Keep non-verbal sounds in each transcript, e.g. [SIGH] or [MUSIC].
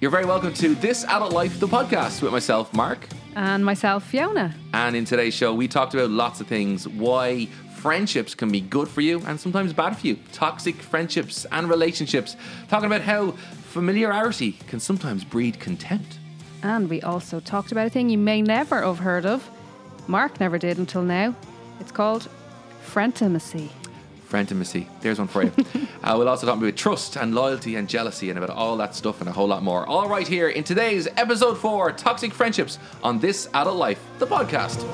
You're very welcome to This Adult Life, the podcast with myself, Mark. And myself, Fiona. And in today's show, we talked about lots of things why friendships can be good for you and sometimes bad for you, toxic friendships and relationships, talking about how familiarity can sometimes breed contempt. And we also talked about a thing you may never have heard of. Mark never did until now. It's called frientimacy. Frientimacy. There's one for you. [LAUGHS] uh, we'll also talk about trust and loyalty and jealousy and about all that stuff and a whole lot more. All right, here in today's episode four Toxic Friendships on This Adult Life, the podcast.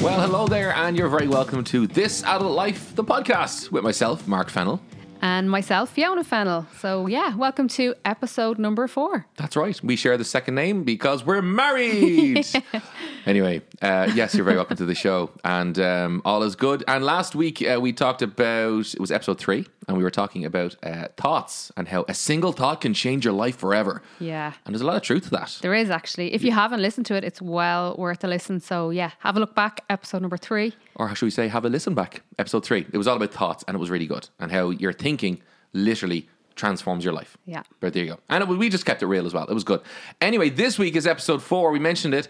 Well, hello there, and you're very welcome to This Adult Life, the podcast with myself, Mark Fennell. And myself, Fiona Fennell. So, yeah, welcome to episode number four. That's right. We share the second name because we're [LAUGHS] married. [LAUGHS] anyway, uh, yes, you're very welcome to the show, and um, all is good. And last week uh, we talked about it was episode three, and we were talking about uh, thoughts and how a single thought can change your life forever. Yeah. And there's a lot of truth to that. There is actually. If you haven't listened to it, it's well worth a listen. So, yeah, have a look back, episode number three. Or how should we say, have a listen back? Episode three. It was all about thoughts, and it was really good, and how your thinking literally transforms your life. Yeah. But there you go. And it, we just kept it real as well. It was good. Anyway, this week is episode four. We mentioned it.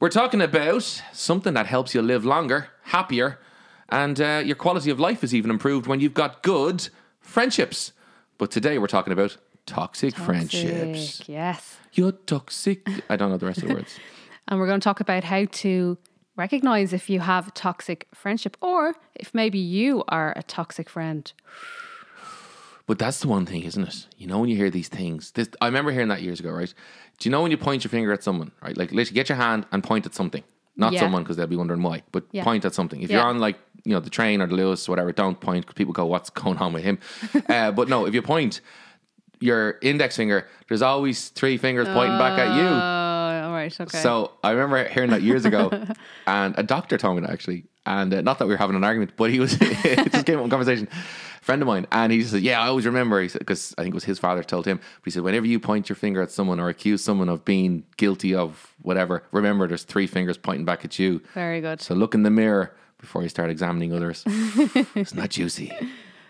We're talking about something that helps you live longer, happier, and uh, your quality of life is even improved when you've got good friendships. But today we're talking about toxic, friendships. Yes. You're toxic. I don't know the rest of the words. [LAUGHS] And we're going to talk about how to recognize if you have a toxic friendship or if maybe you are a toxic friend. But that's the one thing, isn't it? You know, when you hear these things, this I remember hearing that years ago, right? Do you know when you point your finger at someone, right? Like, literally, get your hand and point at something, not Yeah. someone because they'll be wondering why, but Yeah. point at something. If Yeah. you're on like you know the train or the Luas, whatever, don't point because people go, "What's going on with him?" [LAUGHS] uh, but no, if you point your index finger, there's always three fingers pointing back at you. Oh, all right. Okay. So I remember hearing that years ago, [LAUGHS] and a doctor told me that actually, and uh, not that we were having an argument, but he was [LAUGHS] it just came up in conversation. Friend of mine, and he said, "Yeah, I always remember." He said because I think it was his father told him. But he said, "Whenever you point your finger at someone or accuse someone of being guilty of whatever, remember there's three fingers pointing back at you. Very good. So look in the mirror before you start examining others. [LAUGHS] it's not juicy.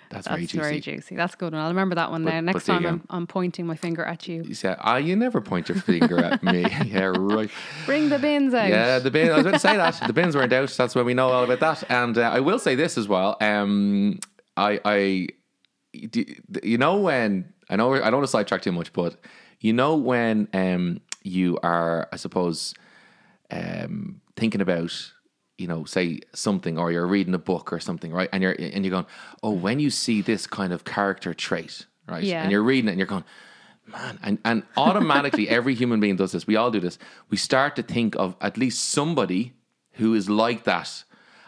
That's, very That's juicy." very juicy. That's good. one. I'll remember that one But- now. Next time. I'm, I'm pointing my finger at you. He said, "Ah, you never point your finger at me." [LAUGHS] yeah, right. Bring the bins out. Yeah, the bin. I was going to say that the bins weren't out. That's when we know all about that. And uh, I will say this as well. Um, I, I, you know when I know I don't want to sidetrack too much, but you know when um you are, I suppose, um thinking about. You know, say something, or you're reading a book or something, right? And you're and you're going, oh, when you see this kind of character trait, right? Yeah. And you're reading it, and you're going, man and, and automatically [LAUGHS] every human being does this we all do this we start to think of at least somebody who is like that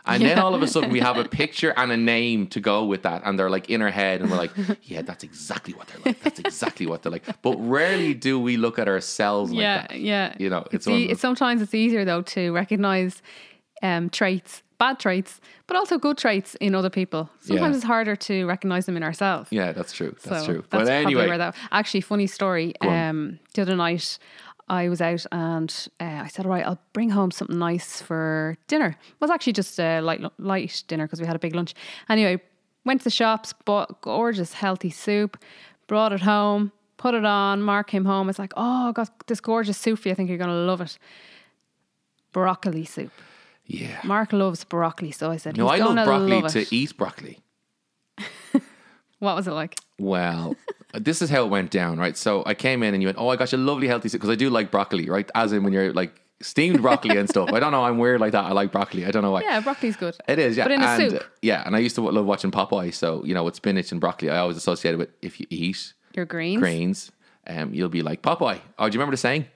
and then all of a sudden we have a [LAUGHS] picture and a name to go with that and they're like in our head and we're like yeah that's exactly what they're like that's exactly what they're like but rarely do we look at ourselves like yeah, that yeah. you know it's, It's, e- it's sometimes it's easier though to recognize um, traits, bad traits, but also good traits in other people. Sometimes Yeah. it's harder to recognize them in ourselves. yeah that's true that's so true That's but anyway that actually funny story. Um, the other night I was out and uh, I said, "All right, I'll bring home something nice for dinner." It was actually just a light light dinner because we had a big lunch. Anyway, went to the shops, bought gorgeous healthy soup, brought it home, put it on. Mark came home. It's like, "Oh, I got this gorgeous soup for you. I think you're gonna love it." Broccoli soup. yeah Mark loves broccoli, so I said, no "He's I love broccoli love to eat broccoli [LAUGHS] What was it like? Well, this is how it went down, right? So I came in and you went, "Oh, I got you a lovely healthy because I do like broccoli, right? As in when you're like steamed broccoli and stuff. I don't know, I'm weird like that. I like broccoli. I don't know why. Yeah, broccoli's good. It is, yeah. But in a and, soup. yeah, and I used to love watching Popeye. So you know, with spinach and broccoli, I always associated with if you eat Your greens. greens, um, you'll be like Popeye. Oh, do you remember the saying?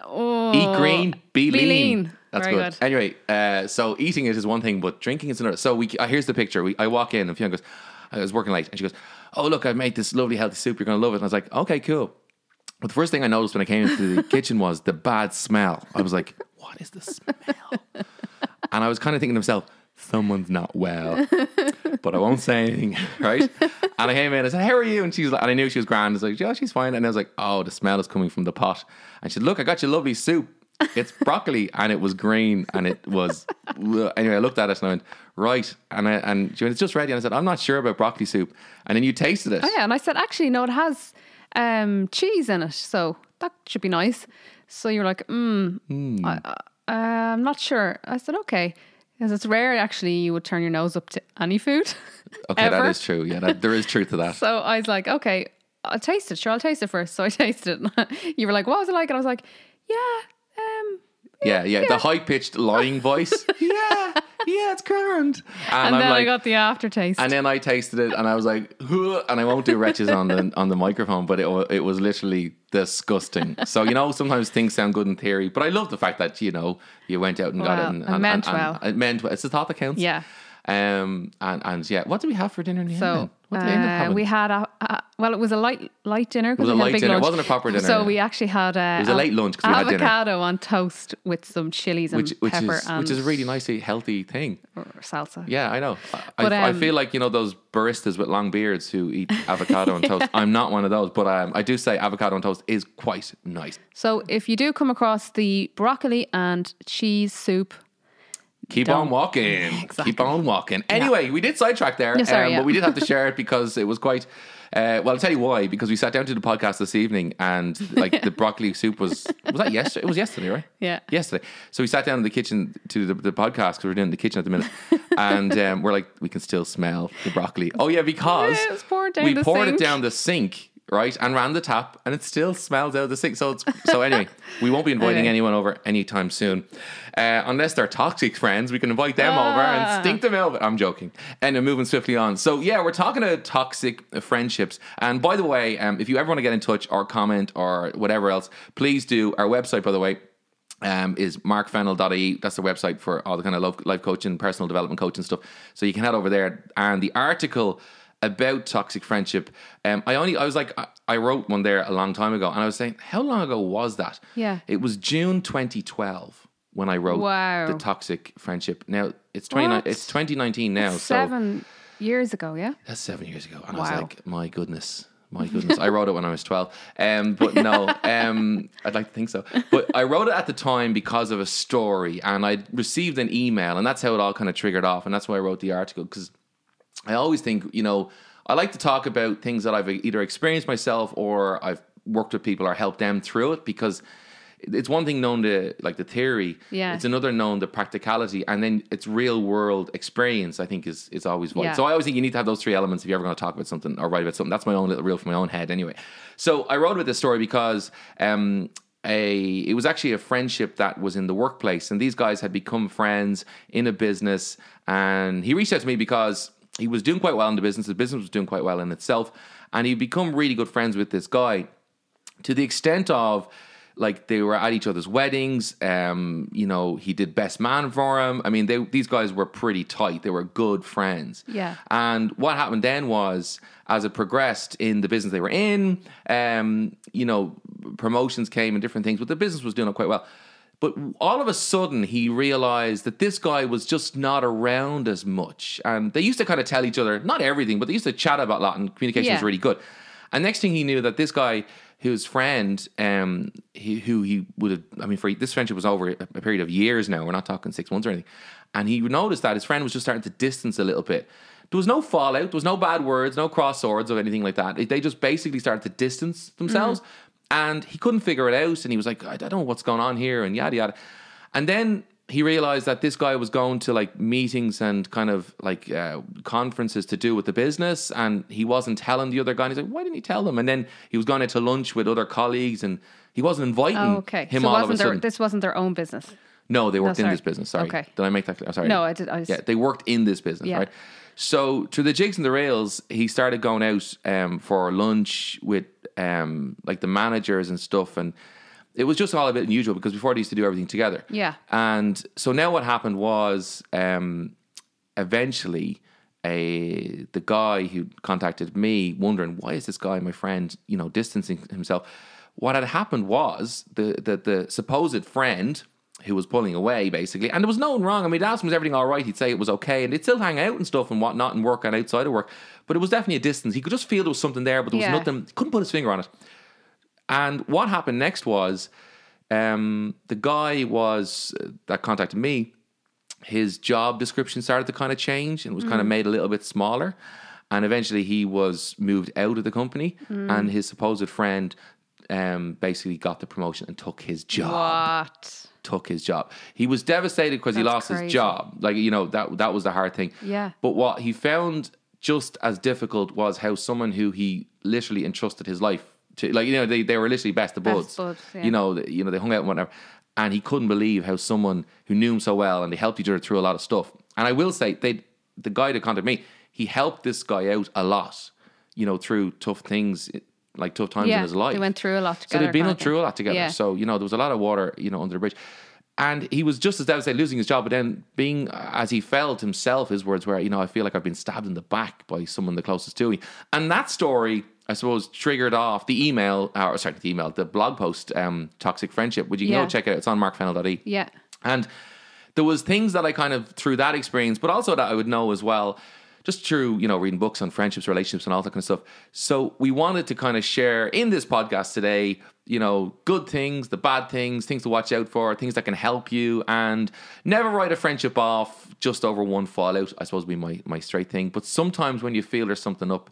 Oh, Eat green, be, be lean. lean. That's Very good. good. Anyway, uh, so eating it is one thing, but drinking is another. So we uh, here's the picture. We, I walk in and Fiona goes, I was working late, and she goes, "Oh look, I made this lovely healthy soup. You're gonna love it." And I was like, "Okay, cool." But the first thing I noticed when I came into the [LAUGHS] kitchen was the bad smell. I was like, "What is the smell?" [LAUGHS] And I was kind of thinking to myself, "Someone's not well," but I won't say anything, [LAUGHS] right? And I came in. I said, "How are you?" And she's like, and I knew she was grand. I was like, "Yeah, she's fine." And I was like, "Oh, the smell is coming from the pot." And she said, "Look, I got you lovely soup." it's broccoli, and it was green, and it was anyway. I looked at it and I went right, and I, and she went, it's just ready, and I said, I'm not sure about broccoli soup, and then you tasted it. Oh yeah, and I said actually no, it has um, cheese in it, so that should be nice. So you're like, mm, I, uh, I'm not sure. I said okay, because it's rare actually you would turn your nose up to any food. [LAUGHS] Okay, that is true. Yeah, that, there is truth to that. [LAUGHS] So I was like, okay, I'll taste it. Sure, I'll taste it first. [LAUGHS] So I tasted it. you were like, what was it like? And I was like, yeah, um, Yeah, yeah, the high pitched lying voice. yeah, yeah, it's grand. and, I'm then I got the aftertaste. And then I tasted it, and I was like, "Huh," and I won't do wretches on the on the microphone, but it it was literally disgusting. So you know, sometimes things sound good in theory, but I love the fact that you know you went out and got it, Well, and, it meant well. It meant well. It's the thought that counts. yeah. Um. And and yeah, what did we have for dinner in the end? So then? What did we end up uh, having? we had a, a well, it was a light light dinner. 'cause was a light big dinner. It lunch. wasn't a proper dinner, So we actually had a, It was a late lunch 'cause we had dinner. avocado on toast with some chilies and which which pepper is and which is a really nicely healthy thing. or salsa. Yeah, I know. I, But, I, I um, feel like you know those baristas with long beards who eat [LAUGHS] avocado on toast. I'm not one of those, but um, I do say avocado on toast is quite nice. So if you do come across the broccoli and cheese soup, Keep Don't- on walking. [LAUGHS] Exactly. Keep on walking. Anyway, we did sidetrack there, Yeah, sorry, um, yeah. but we did have to [LAUGHS] share it because it was quite. Uh, well, I'll tell you why. Because we sat down to the podcast this evening, and like the [LAUGHS] broccoli soup was was that yesterday? It was yesterday, right? Yeah. yesterday. So we sat down in the kitchen to the, the podcast because we're doing in the kitchen at the minute, and um, we're like, we can still smell the broccoli. Oh yeah, because Yeah, it was poured down we poured sink. it down the sink. Right and ran the tap, and it still smells out of the sink. So, it's, so anyway, we won't be [LAUGHS] inviting Okay. anyone over anytime soon, uh, unless they're toxic friends. We can invite them over and Ah. stink them out. I'm joking. And uh, moving swiftly on. So yeah, we're talking about toxic friendships. And by the way, um, if you ever want to get in touch or comment or whatever else, please do. Our website, by the way, um, is markfennel.ie. That's the website for all the kind of life coaching, personal development coaching stuff. So you can head over there. And the article about toxic friendship, um, I only, I was like, I, I wrote one there a long time ago, and I was saying, how long ago was that? Yeah. It was June 2012 when I wrote Wow. the toxic friendship. Now it's 29 it's 2019 now. So seven years ago, yeah. that's seven years ago. And I was like, my goodness. My goodness. I wrote it when I was 12. Um, but no, [LAUGHS] um, I'd like to think so. But I wrote it at the time because of a story and I received an email and that's how it all kind of triggered off. And that's why I wrote the article because I always think, you know, I like to talk about things that I've either experienced myself or I've worked with people or helped them through it because it's one thing known to like the theory. Yeah. It's another known the practicality and then it's real world experience I think is is always vital. Yeah. So I always think you need to have those three elements if you're ever going to talk about something or write about something. That's my own little reel from my own head anyway. So I wrote about this story because um a it was actually a friendship that was in the workplace and these guys had become friends in a business and he reached out to me because he was doing quite well in the business the business was doing quite well in itself and he'd become really good friends with this guy. To the extent of like they were at each other's weddings um you know he did best man for him. I mean they these guys were pretty tight. They were good friends. Yeah. and what happened then was as it progressed in the business they were in um you know promotions came and different things but the business was doing quite well but all of a sudden, he realized that this guy was just not around as much. And they used to kind of tell each other, not everything, but they used to chat about a lot, and communication was really good. And next thing he knew, that this guy, his friend, um, he, who he would have, I mean, for this friendship was over a period of years now. We're not talking six months or anything. And he noticed that his friend was just starting to distance a little bit. There was no fallout, there was no bad words, no cross swords or anything like that. They just basically started to distance themselves. And he couldn't figure it out. And he was like, I don't know what's going on here, and yada yada. And then he realized that this guy was going to like meetings and kind of like uh, conferences to do with the business, and he wasn't telling the other guy. And he's like, why didn't he tell them? And then he was going out to lunch with other colleagues, and he wasn't inviting Oh, okay. him so all of a wasn't their, this wasn't their own business. no, they worked in this business. Sorry, Okay. did I make that clear? Sorry, No, I did. I was, yeah, they worked in this business, Yeah. right? So through the jigs and the rails, he started going out um, for lunch with um, like the managers and stuff, and it was just all a bit unusual because before they used to do everything together. Yeah. And so now what happened was, um, eventually, a the guy who contacted me wondering why is this guy, my friend, you know, distancing himself. What had happened was the the, the supposed friend who was pulling away basically, and there was no one wrong. I mean, he'd ask him was everything all right. He'd say it was okay, and they'd still hang out and stuff and whatnot and work and outside of work. But it was definitely a distance. He could just feel there was something there, but there was Yeah. nothing. He couldn't put his finger on it. And what happened next was um, the guy was uh, that contacted me. His job description started to kind of change and was kind of made a little bit smaller. And eventually, he was moved out of the company, and his supposed friend um, basically got the promotion and took his job What? Took his job. He was devastated because he lost his job. Like you know that that was the hard thing. Yeah. But what he found just as difficult was how someone who he literally entrusted his life to, like you know they, they were literally best of Best buds. buds, yeah. You know the- you know they hung out and whatever, and he couldn't believe how someone who knew him so well and they helped each other through a lot of stuff. And I will say they the guy that contacted me he helped this guy out a lot. You know through tough things like tough times in his life. they went through a lot together. So they've been through a lot together. Yeah. So you know there was a lot of water, you know, under the bridge, and he was just as devastated losing his job. But then being as he felt himself, his words were, you know, I feel like I've been stabbed in the back by someone the closest to me, and that story. I suppose triggered off the email, or sorry, the email, the blog post, um, "Toxic Friendship." Would you Yeah. go check it out? It's on markfennel.e. Yeah. And there was things that I kind of through that experience, but also that I would know as well, just through you know reading books on friendships, relationships, and all that kind of stuff. So we wanted to kind of share in this podcast today, you know, good things, the bad things, things to watch out for, things that can help you, and never write a friendship off just over one fallout. I suppose would be my my straight thing. But sometimes when you feel there's something up,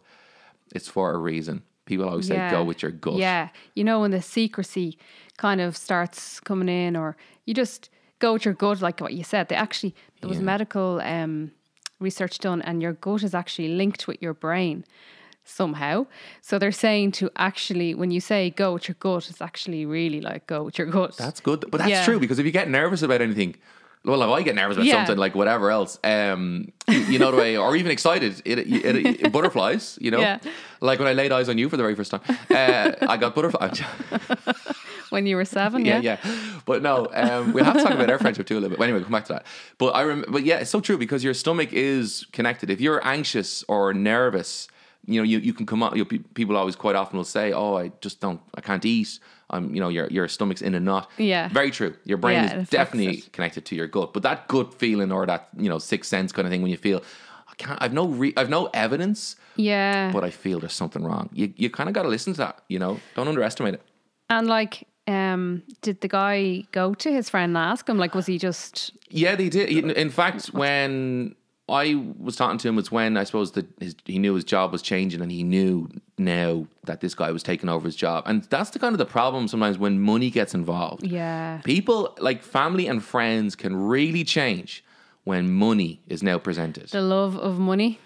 it's for a reason. People always say, "Go with your gut." Yeah. You know, when the secrecy kind of starts coming in, or you just go with your gut, like what you said. They actually, there was Yeah. medical um, research done, and your gut is actually linked with your brain somehow. So they're saying to actually, when you say go with your gut, it's actually really like go with your gut. That's good. But that's Yeah. true because if you get nervous about anything, well, if I get nervous about Yeah. something like whatever else, um, you know the way, or even excited, it, it, it- butterflies. You know, Yeah. like when I laid eyes on you for the very first time, uh, I got butterflies. [LAUGHS] when you were seven, yeah, yeah. yeah. But no, um, we have to talk about our friendship too a little bit. But anyway, we'll come back to that. But I remember, but yeah, it's so true because your stomach is connected. If you're anxious or nervous, you know, you, you can come out. You know, people always quite often will say, "Oh, I just don't, I can't eat." I'm, you know, your your stomach's in a knot. Yeah. very true. Your brain Yeah, is definitely it. connected to your gut. But that gut feeling or that you know sixth sense kind of thing when you feel, I can't, I've no, re- I've no evidence, Yeah. but I feel there's something wrong. You you kind of got to listen to that. You know, don't underestimate it. And like, um, did the guy go to his friend and ask him? Like, was he just Yeah, they did. In, fact, when I was talking to him, it's when I suppose that his, he knew his job was changing, and he knew now that this guy was taking over his job. And that's the kind of the problem sometimes when money gets involved. yeah? People like family and friends can really change when money is now presented. The love of money.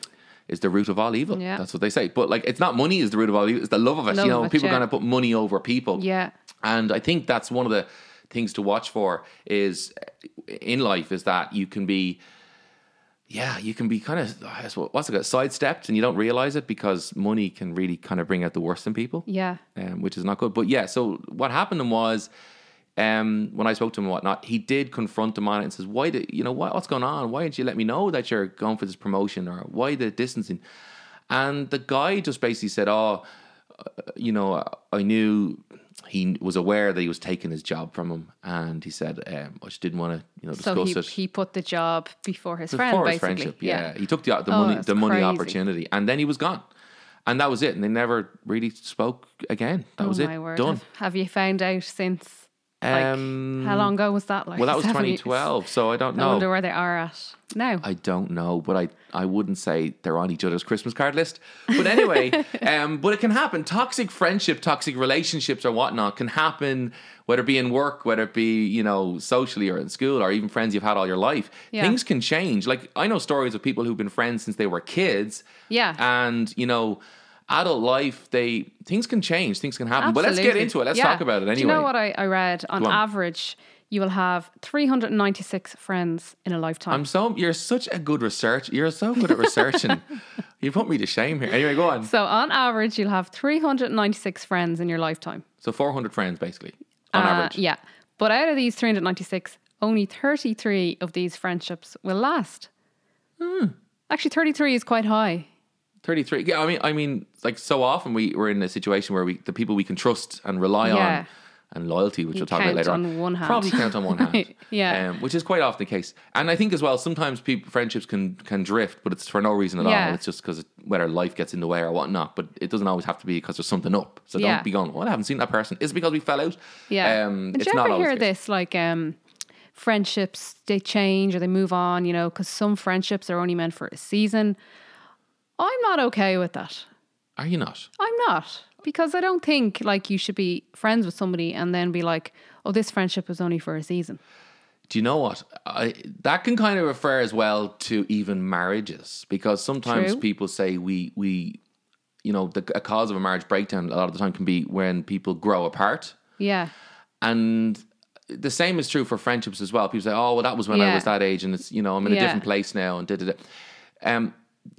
Is the root of all evil. Yeah. That's what they say. But like, it's not money is the root of all evil. It's the love of it. Love you know, it, people yeah. kind of put money over people. Yeah. And I think that's one of the things to watch for is in life is that you can be, yeah, you can be kind of what's it called, sidestepped and you don't realize it because money can really kind of bring out the worst in people, Yeah. um, which is not good. But yeah, so what happened was. Um, when I spoke to him and whatnot, he did confront him on it and says, "Why did you know what, what's going on? Why didn't you let me know that you're going for this promotion, or why the distancing?" And the guy just basically said, "Oh, you know, I knew he was aware that he was taking his job from him, and he said, um, I just didn't want to, you know, So he, it." he put the job before his Before friend, his friendship, yeah. he took the the Oh, money, the money crazy. opportunity, and then he was gone, and that was it. And they never really spoke again. That oh was it, word. done. Have, have you found out since? Like, Um, how long ago was that? Like, Well, that was seven years? 2012, so I don't know. I wonder where they are at now. I don't know, but I, I wouldn't say they're on each other's Christmas card list. But anyway, [LAUGHS] um, but it can happen. Toxic friendship, toxic relationships, or whatnot can happen, whether it be in work, whether it be you know socially or in school, or even friends you've had all your life. Yeah. Things can change. Like I know stories of people who've been friends since they were kids. Yeah. and you know. Adult life, they things can change, things can happen. But let's get into it. Let's Yeah. talk about it anyway. Do you know what I, I read? On, on. average, you will have 396 friends in a lifetime. I'm so you're such a good research. You're so good at researching. [LAUGHS] you put me to shame here. Anyway, go on. so, on average, you'll have 396 friends in your lifetime. So 400 friends, basically, on Uh, average. Yeah. But out of these 396, only 33 of these friendships will last. Hmm. Actually, 33 is quite high. 33. Yeah, I mean, I mean, like so often we we're in a situation where we the people we can trust and rely Yeah. on and loyalty, which we'll talk about later on on. one hand. Probably count on one hand. [LAUGHS] Yeah. um, which is quite often the case. And I think as well, sometimes people friendships can can drift, but it's for no reason at Yeah. all. It's just because whether life gets in the way or whatnot. But it doesn't always have to be because there's something up. So Yeah. don't be going. Well, I haven't seen that person. Is it because we fell out? Yeah. Um, Did it's you not ever hear this? Like, um, friendships they change or they move on. You know, because some friendships are only meant for a season. I'm not okay with that. Are you not? I'm not because I don't think like you should be friends with somebody and then be like, oh, this friendship was only for a season. Do you know what? I, that can kind of refer as well to even marriages because sometimes True. people say we we, you know, the a cause of a marriage breakdown a lot of the time can be when people grow apart, Yeah. and the same is true for friendships as well. People say, "Oh, well, that was when I was that age, and it's you know I'm in a Yeah. different place now," and da da. Um,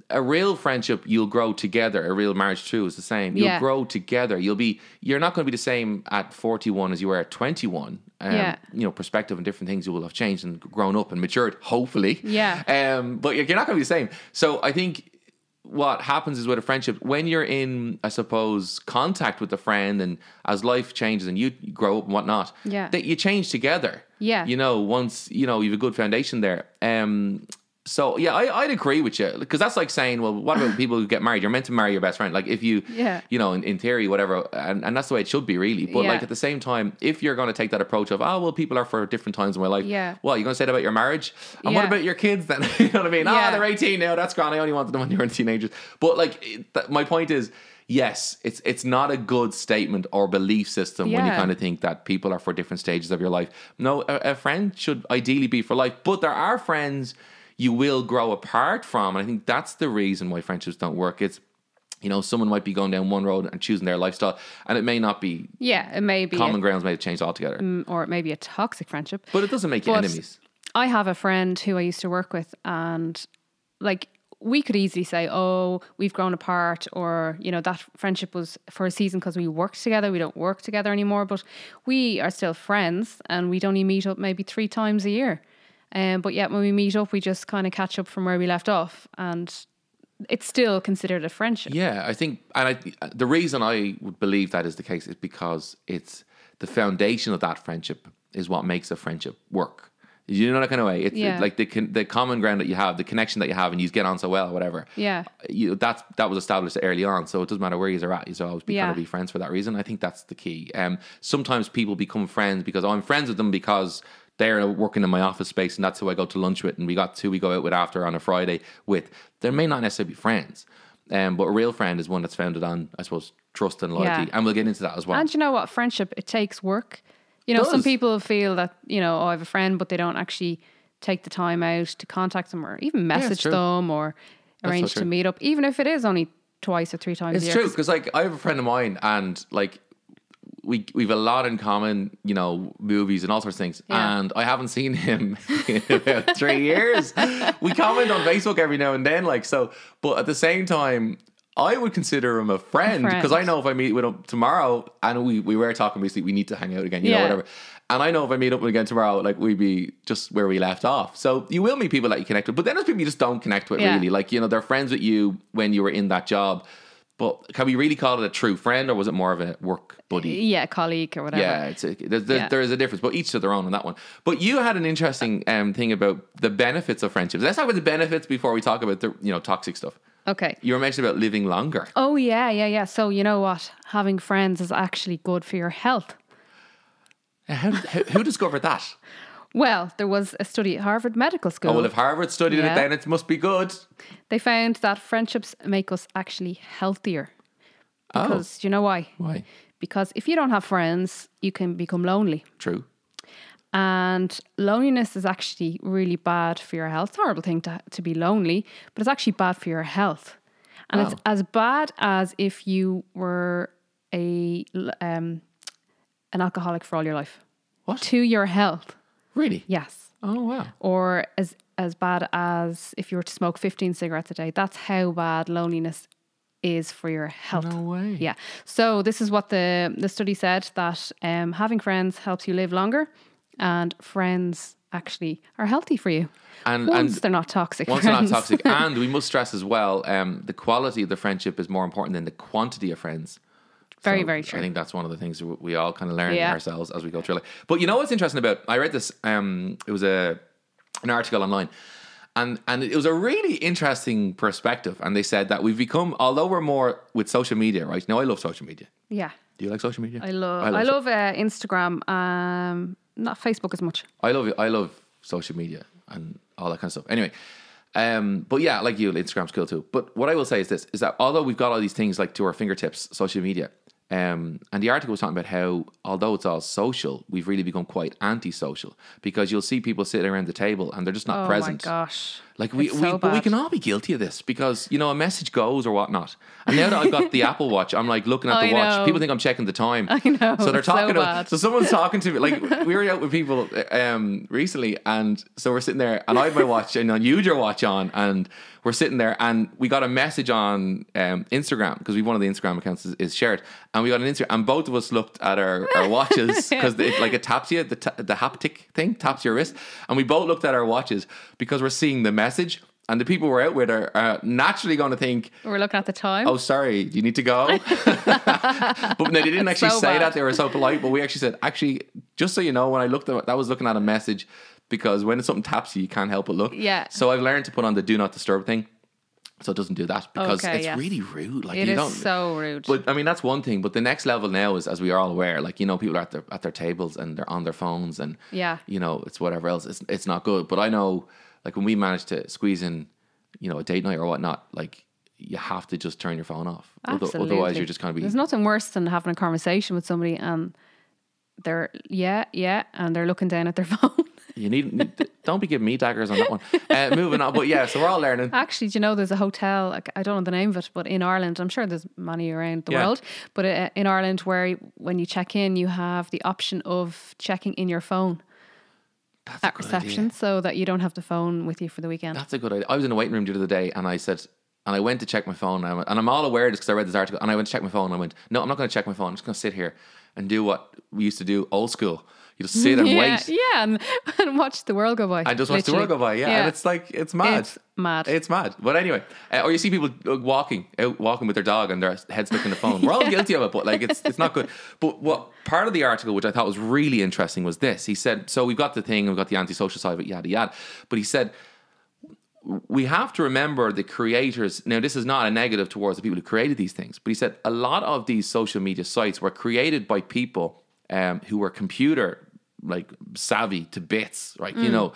a real friendship, you'll grow together. A real marriage, too, is the same. You'll Yeah. grow together. You'll be. You're not going to be the same at 41 as you were at 21. Um, Yeah. You know, perspective and different things you will have changed and grown up and matured. Hopefully. Yeah. Um, but you're you're not going to be the same. So I think what happens is with a friendship when you're in i suppose contact with a friend and as life changes and you grow up and whatnot Yeah. that you change together Yeah. you know once you know you have a good foundation there um so yeah I, i'd agree with you because that's like saying well what about people who get married? You're meant to marry your best friend. Like if you Yeah. you know in, in theory whatever and, and that's the way it should be really. But Yeah. like at the same time if you're going to take that approach of oh well people are for different times in my life Yeah. well you're going to say that about your marriage? And what about your kids then? [LAUGHS] You know what i mean? Ah Yeah. they're 18 now that's gone i only wanted them when they were [LAUGHS] teenagers. But like it, my point is yes it's it's not a good statement or belief system when you kind of think that people are for different stages of your life. No a, a friend should ideally be for life but there are friends you will grow apart from and i think that's the reason why friendships don't work it's you know someone might be going down one road and choosing their lifestyle and it may not be Yeah. It may be, common a, grounds may have changed altogether mm, or it may be a toxic friendship. but it doesn't make you enemies I have a friend who I used to work with, and like we could easily say, "Oh, we've grown apart," or you know, that friendship was for a season because we worked together. We don't work together anymore, but we are still friends, and we'd only meet up maybe three times a year. Um, but yet, when we meet up, we just kind of catch up from where we left off, and it's still considered a friendship. Yeah, I think, and I, the reason I would believe that is the case is because it's the foundation of that friendship is what makes a friendship work. You know that kind of way. It's Yeah. like the con- the common ground that you have, the connection that you have, and you get on so well, whatever. Yeah. you that's that was established early on, so it doesn't matter where you are at. You always be kind Yeah. of be friends for that reason. I think that's the key. Um, sometimes people become friends because I'm friends with them because they're working in my office space, and that's who I go to lunch with, and we got two we go out with after on a Friday with. They may not necessarily be friends, um, but a real friend is one that's founded on, I suppose, trust and loyalty, Yeah. and we'll get into that as well. And you know what? Friendship, it takes work. You know, some people feel that, you know, oh, I have a friend, but they don't actually take the time out to contact them or even message true. them or arrange true. to meet up, even if it is only twice or three times It's a year. true 'Cause- because like I have a friend of mine and like we we've a lot in common, you know, movies and all sorts of things. Yeah. And I haven't seen him [LAUGHS] in about three years. We comment on Facebook every now and then, like so. But at the same time, I would consider him a friend because I know if I meet with him tomorrow, and we we were talking basically, we need to hang out again, you know, whatever. And I know if I meet up with again tomorrow, like we'd be just where we left off. So you will meet people that you connect with, but then there's people you just don't connect with Yeah. really. Like you know, they're friends with you when you were in that job. But can we really call it a true friend, or was it more of a work buddy? yeah, colleague or whatever. Yeah, it's a, there's, there's, Yeah. there is a difference, but each to their own on that one. But you had an interesting um, thing about the benefits of friendships. Let's talk about the benefits before we talk about the you know toxic stuff. Okay. You were mentioning about living longer. Oh, yeah, yeah, yeah. So, you know what? Having friends is actually good for your health. How, how, who discovered that? Well, there was a study at Harvard Medical School. Oh, well, if Harvard studied it, then it must be good. they found that friendships make us actually healthier. Oh, Because you know why? why? Because if you don't have friends, you can become lonely. True. And loneliness is actually really bad for your health. It's a horrible thing to, to be lonely, but it's actually bad for your health. And Wow. it's as bad as if you were a um, an alcoholic for all your life. What? To your health, Really? yes. Oh wow. Or as as bad as if you were to smoke 15 cigarettes a day. That's how bad loneliness is for your health. No way. Yeah. So this is what the the study said that um, having friends helps you live longer, and friends actually are healthy for you And once and they're not toxic. once they're not toxic, [LAUGHS] and we must stress as well, um, the quality of the friendship is more important than the quantity of friends. Very, So very true. I think that's one of the things we all kind of learn Yeah. ourselves as we go through life. But you know what's interesting about? I read this. Um, it was a an article online, and and it was a really interesting perspective. And they said that we've become, although we're more with social media, right? Now I love social media. Yeah. Do you like social media? I love I love, uh, Instagram. Um, not Facebook as much. I love I love social media and all that kind of stuff. Anyway, um, but yeah, like you, Instagram's cool too. But what I will say is this: is that although we've got all these things like to our fingertips, social media, um, and the article was talking about how although it's all social, we've really become quite anti-social because you'll see people sitting around the table and they're just not present. Oh present. my gosh. Like we, It's we but we can all be guilty of this because you know a message goes or whatnot. And now that I've got the [LAUGHS] Apple Watch, I'm like looking at the I watch. know. People think I'm checking the time. I know, So they're it's so talking. to, so someone's [LAUGHS] talking to me. Like we were out with people um, recently, and so we're sitting there, and I had my watch and you had your watch on, and we're sitting there, and we got a message on um, Instagram because we one of the Instagram accounts is, is shared, and we got an Instagram, and both of us looked at our, our watches [LAUGHS] because it like it taps you, the ta- the haptic thing taps your wrist, and we both looked at our watches because we're seeing the message. And the people we're out with are, are naturally going to think, We're looking at the time. "Oh, sorry, you need to go?" [LAUGHS] but no, they didn't actually so say bad. that. They were so polite. But we actually said, "Actually, just so you know, when I looked at that, was looking at a message because when something taps you, you can't help but look." Yeah. So I've learned to put on the do not disturb thing, so it doesn't do that because Okay, it's yes. really rude. Like it you is don't. so rude. But I mean that's one thing. But the next level now is, as we are all aware, like you know, people are at their at their tables and they're on their phones and Yeah. you know, it's whatever else. It's it's not good. But I know, like when we managed to squeeze in, you know, a date night or whatnot, like you have to just turn your phone off. Absolutely. Otherwise, you're just kind of be. There's nothing worse than having a conversation with somebody and they're yeah, yeah, and they're looking down at their [LAUGHS] phone. You need, need- don't be giving me daggers on that one. Uh, moving on, but yeah, so we're all learning. Actually, do you know there's a hotel? like, I don't know the name of it, but in Ireland, I'm sure there's many around the Yeah. world. But uh, in Ireland, where when you check in, you have the option of checking in your phone That's at reception, idea. so that you don't have the phone with you for the weekend. That's a good idea. I was in a waiting room the other day, and I said, and I went to check my phone, and, I went, and I'm all aware of this because I read this article, and I went to check my phone, and I went, no, I'm not going to check my phone. I'm just going to sit here and do what we used to do old school. You just sit and yeah, wait. yeah, and, [LAUGHS] and watch the world go by. And just watch the world go by, yeah. And it's like it's mad. It's mad. It's mad. But anyway, uh, or you see people uh, walking out walking with their dog and their head stuck in the phone. We're all [LAUGHS] guilty of it, but like it's it's not good. But what part of the article, which I thought was really interesting, was this. He said, so we've got the thing, we've got the antisocial side of it, yada yada. But he said we have to remember the creators. Now, this is not a negative towards the people who created these things, but he said a lot of these social media sites were created by people um, who were computer like savvy to bits, right? You mm. know,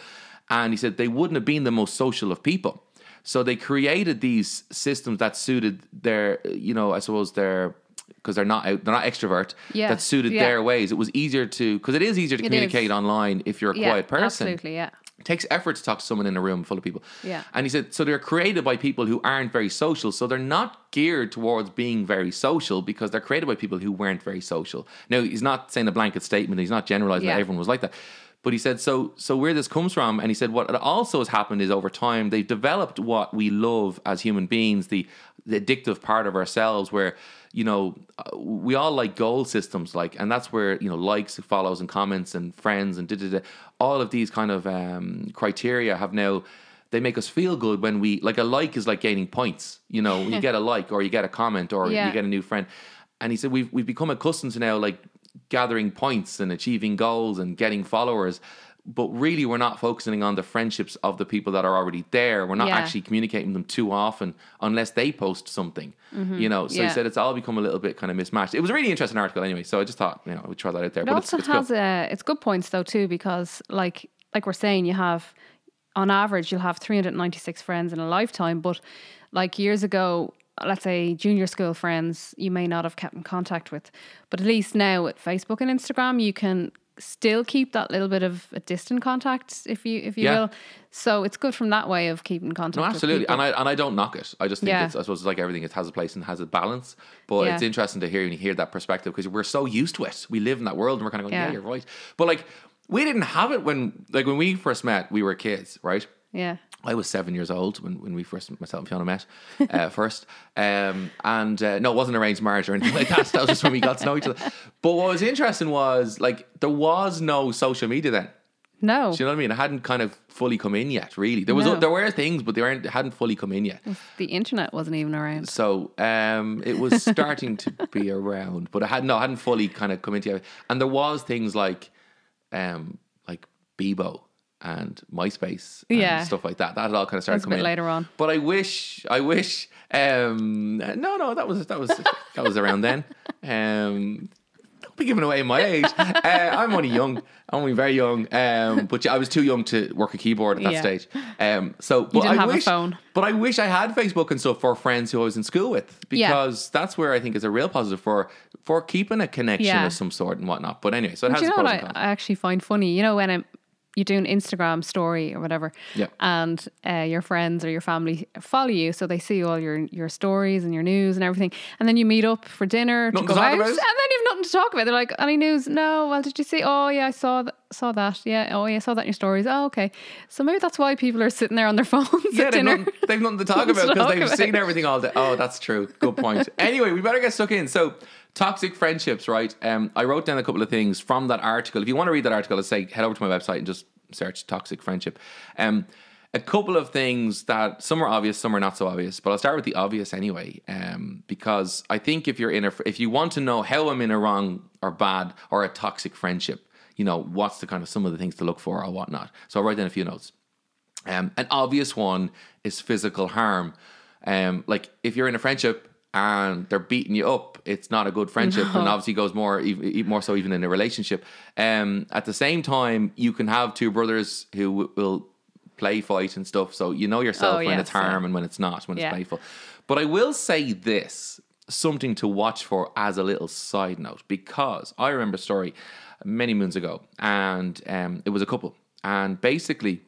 and he said they wouldn't have been the most social of people. So they created these systems that suited their, you know, I suppose their because they're not out, they're not extrovert. Yeah, that suited yeah. their ways. It was easier to because it is easier to It communicate is. online if you're a yeah, quiet person. Absolutely, yeah. It takes effort to talk to someone in a room full of people. Yeah. And he said, so they're created by people who aren't very social. So they're not geared towards being very social because they're created by people who weren't very social. Now, he's not saying a blanket statement. He's not generalizing Yeah. that everyone was like that. But he said, so so where this comes from, and he said what also has happened is over time they've developed what we love as human beings, the the addictive part of ourselves, where you know uh, we all like goal systems, like, and that's where you know likes, follows, and comments, and friends, and da da da. All of these kind of um, criteria have now they make us feel good when we like a like is like gaining points. You know, you [LAUGHS] get a like or you get a comment or Yeah. you get a new friend. And he said we've we've become accustomed to now like gathering points and achieving goals and getting followers. But really, we're not focusing on the friendships of the people that are already there. We're not Yeah. actually communicating them too often unless they post something, you know. So Yeah. he said it's all become a little bit kind of mismatched. It was a really interesting article anyway. So I just thought, you know, I would try that out there. It but also it's, it's has cool. uh, it's good points though too because like like we're saying you have on average you'll have 396 friends in a lifetime but like years ago let's say junior school friends you may not have kept in contact with but at least now with Facebook and Instagram you can still keep that little bit of a distant contact if you if you Yeah. will so it's good from that way of keeping contact No, absolutely, and I and I don't knock it. I just think Yeah. it's I suppose it's like everything. It has a place and has a balance. But Yeah. it's interesting to hear and hear that perspective because we're so used to it. We live in that world, and we're kind of going, yeah. Yeah. you're right. But like we didn't have it when like when we first met. We were kids, right? yeah I was seven years old when, when we first myself and Fiona met uh, [LAUGHS] first, um, and uh, no, it wasn't a arranged marriage or anything like that. That was just when we got to know each other. But what was interesting was like there was no social media then. No. Do you know what I mean? It hadn't kind of fully come in yet. Really, there was No. there were things, but they weren't hadn't fully come in yet. The internet wasn't even around. So um, it was starting to be [LAUGHS] around, but it had no, it hadn't fully kind of come into it. And there was things like, um, like Bebo and MySpace, and Yeah. stuff like that. That all kind of started coming later on. But I wish, I wish, um, no, no, that was that was [LAUGHS] that was around then. Um, don't be giving away my age. Uh, I'm only young. I'm only very young. Um, but I was too young to work a keyboard at that Yeah. stage. Um, so but I have a wish, phone. But I wish I had Facebook and stuff for friends who I was in school with Yeah. because that's where I think is a real positive for for keeping a connection Yeah. of some sort and whatnot. But anyway, so it Do has you know what I, and cons. I actually find funny? You know when um you do an Instagram story or whatever, Yeah. and uh, your friends or your family follow you, so they see all your your stories and your news and everything, and then you meet up for dinner Nothing to go out, about? and then you've nothing to talk about. They're like, "Any news? No. Well, did you see? Oh yeah, I saw that. Saw that. Yeah. Oh yeah, I saw that in your stories. Oh okay. So maybe that's why people are sitting there on their [LAUGHS] phones Yeah, at they've dinner. nothing, they've nothing to talk [LAUGHS] about because they've about. seen everything all day. Oh, that's true. Good point. [LAUGHS] anyway, we better get stuck in. So, toxic friendships, right? Um, I wrote down a couple of things from that article. If you want to read that article, let's say head over to my website and just search toxic friendship. Um, a couple of things that some are obvious, some are not so obvious. But I'll start with the obvious anyway, um, because I think if you're in a, if you want to know how I'm in a wrong or bad or a toxic friendship, you know what's the kind of some of the things to look for or whatnot. So I'll write down a few notes. Um, an obvious one is physical harm. Um, like if you're in a friendship and they're beating you up, it's not a good friendship, and obviously goes more more so even in a relationship. Um, at the same time, you can have two brothers who w- will play fight and stuff, so you know yourself Oh, when it's harm and when it's not, when Yeah. it's playful. But I will say this something to watch for as a little side note because I remember a story many moons ago, and um, it was a couple, and basically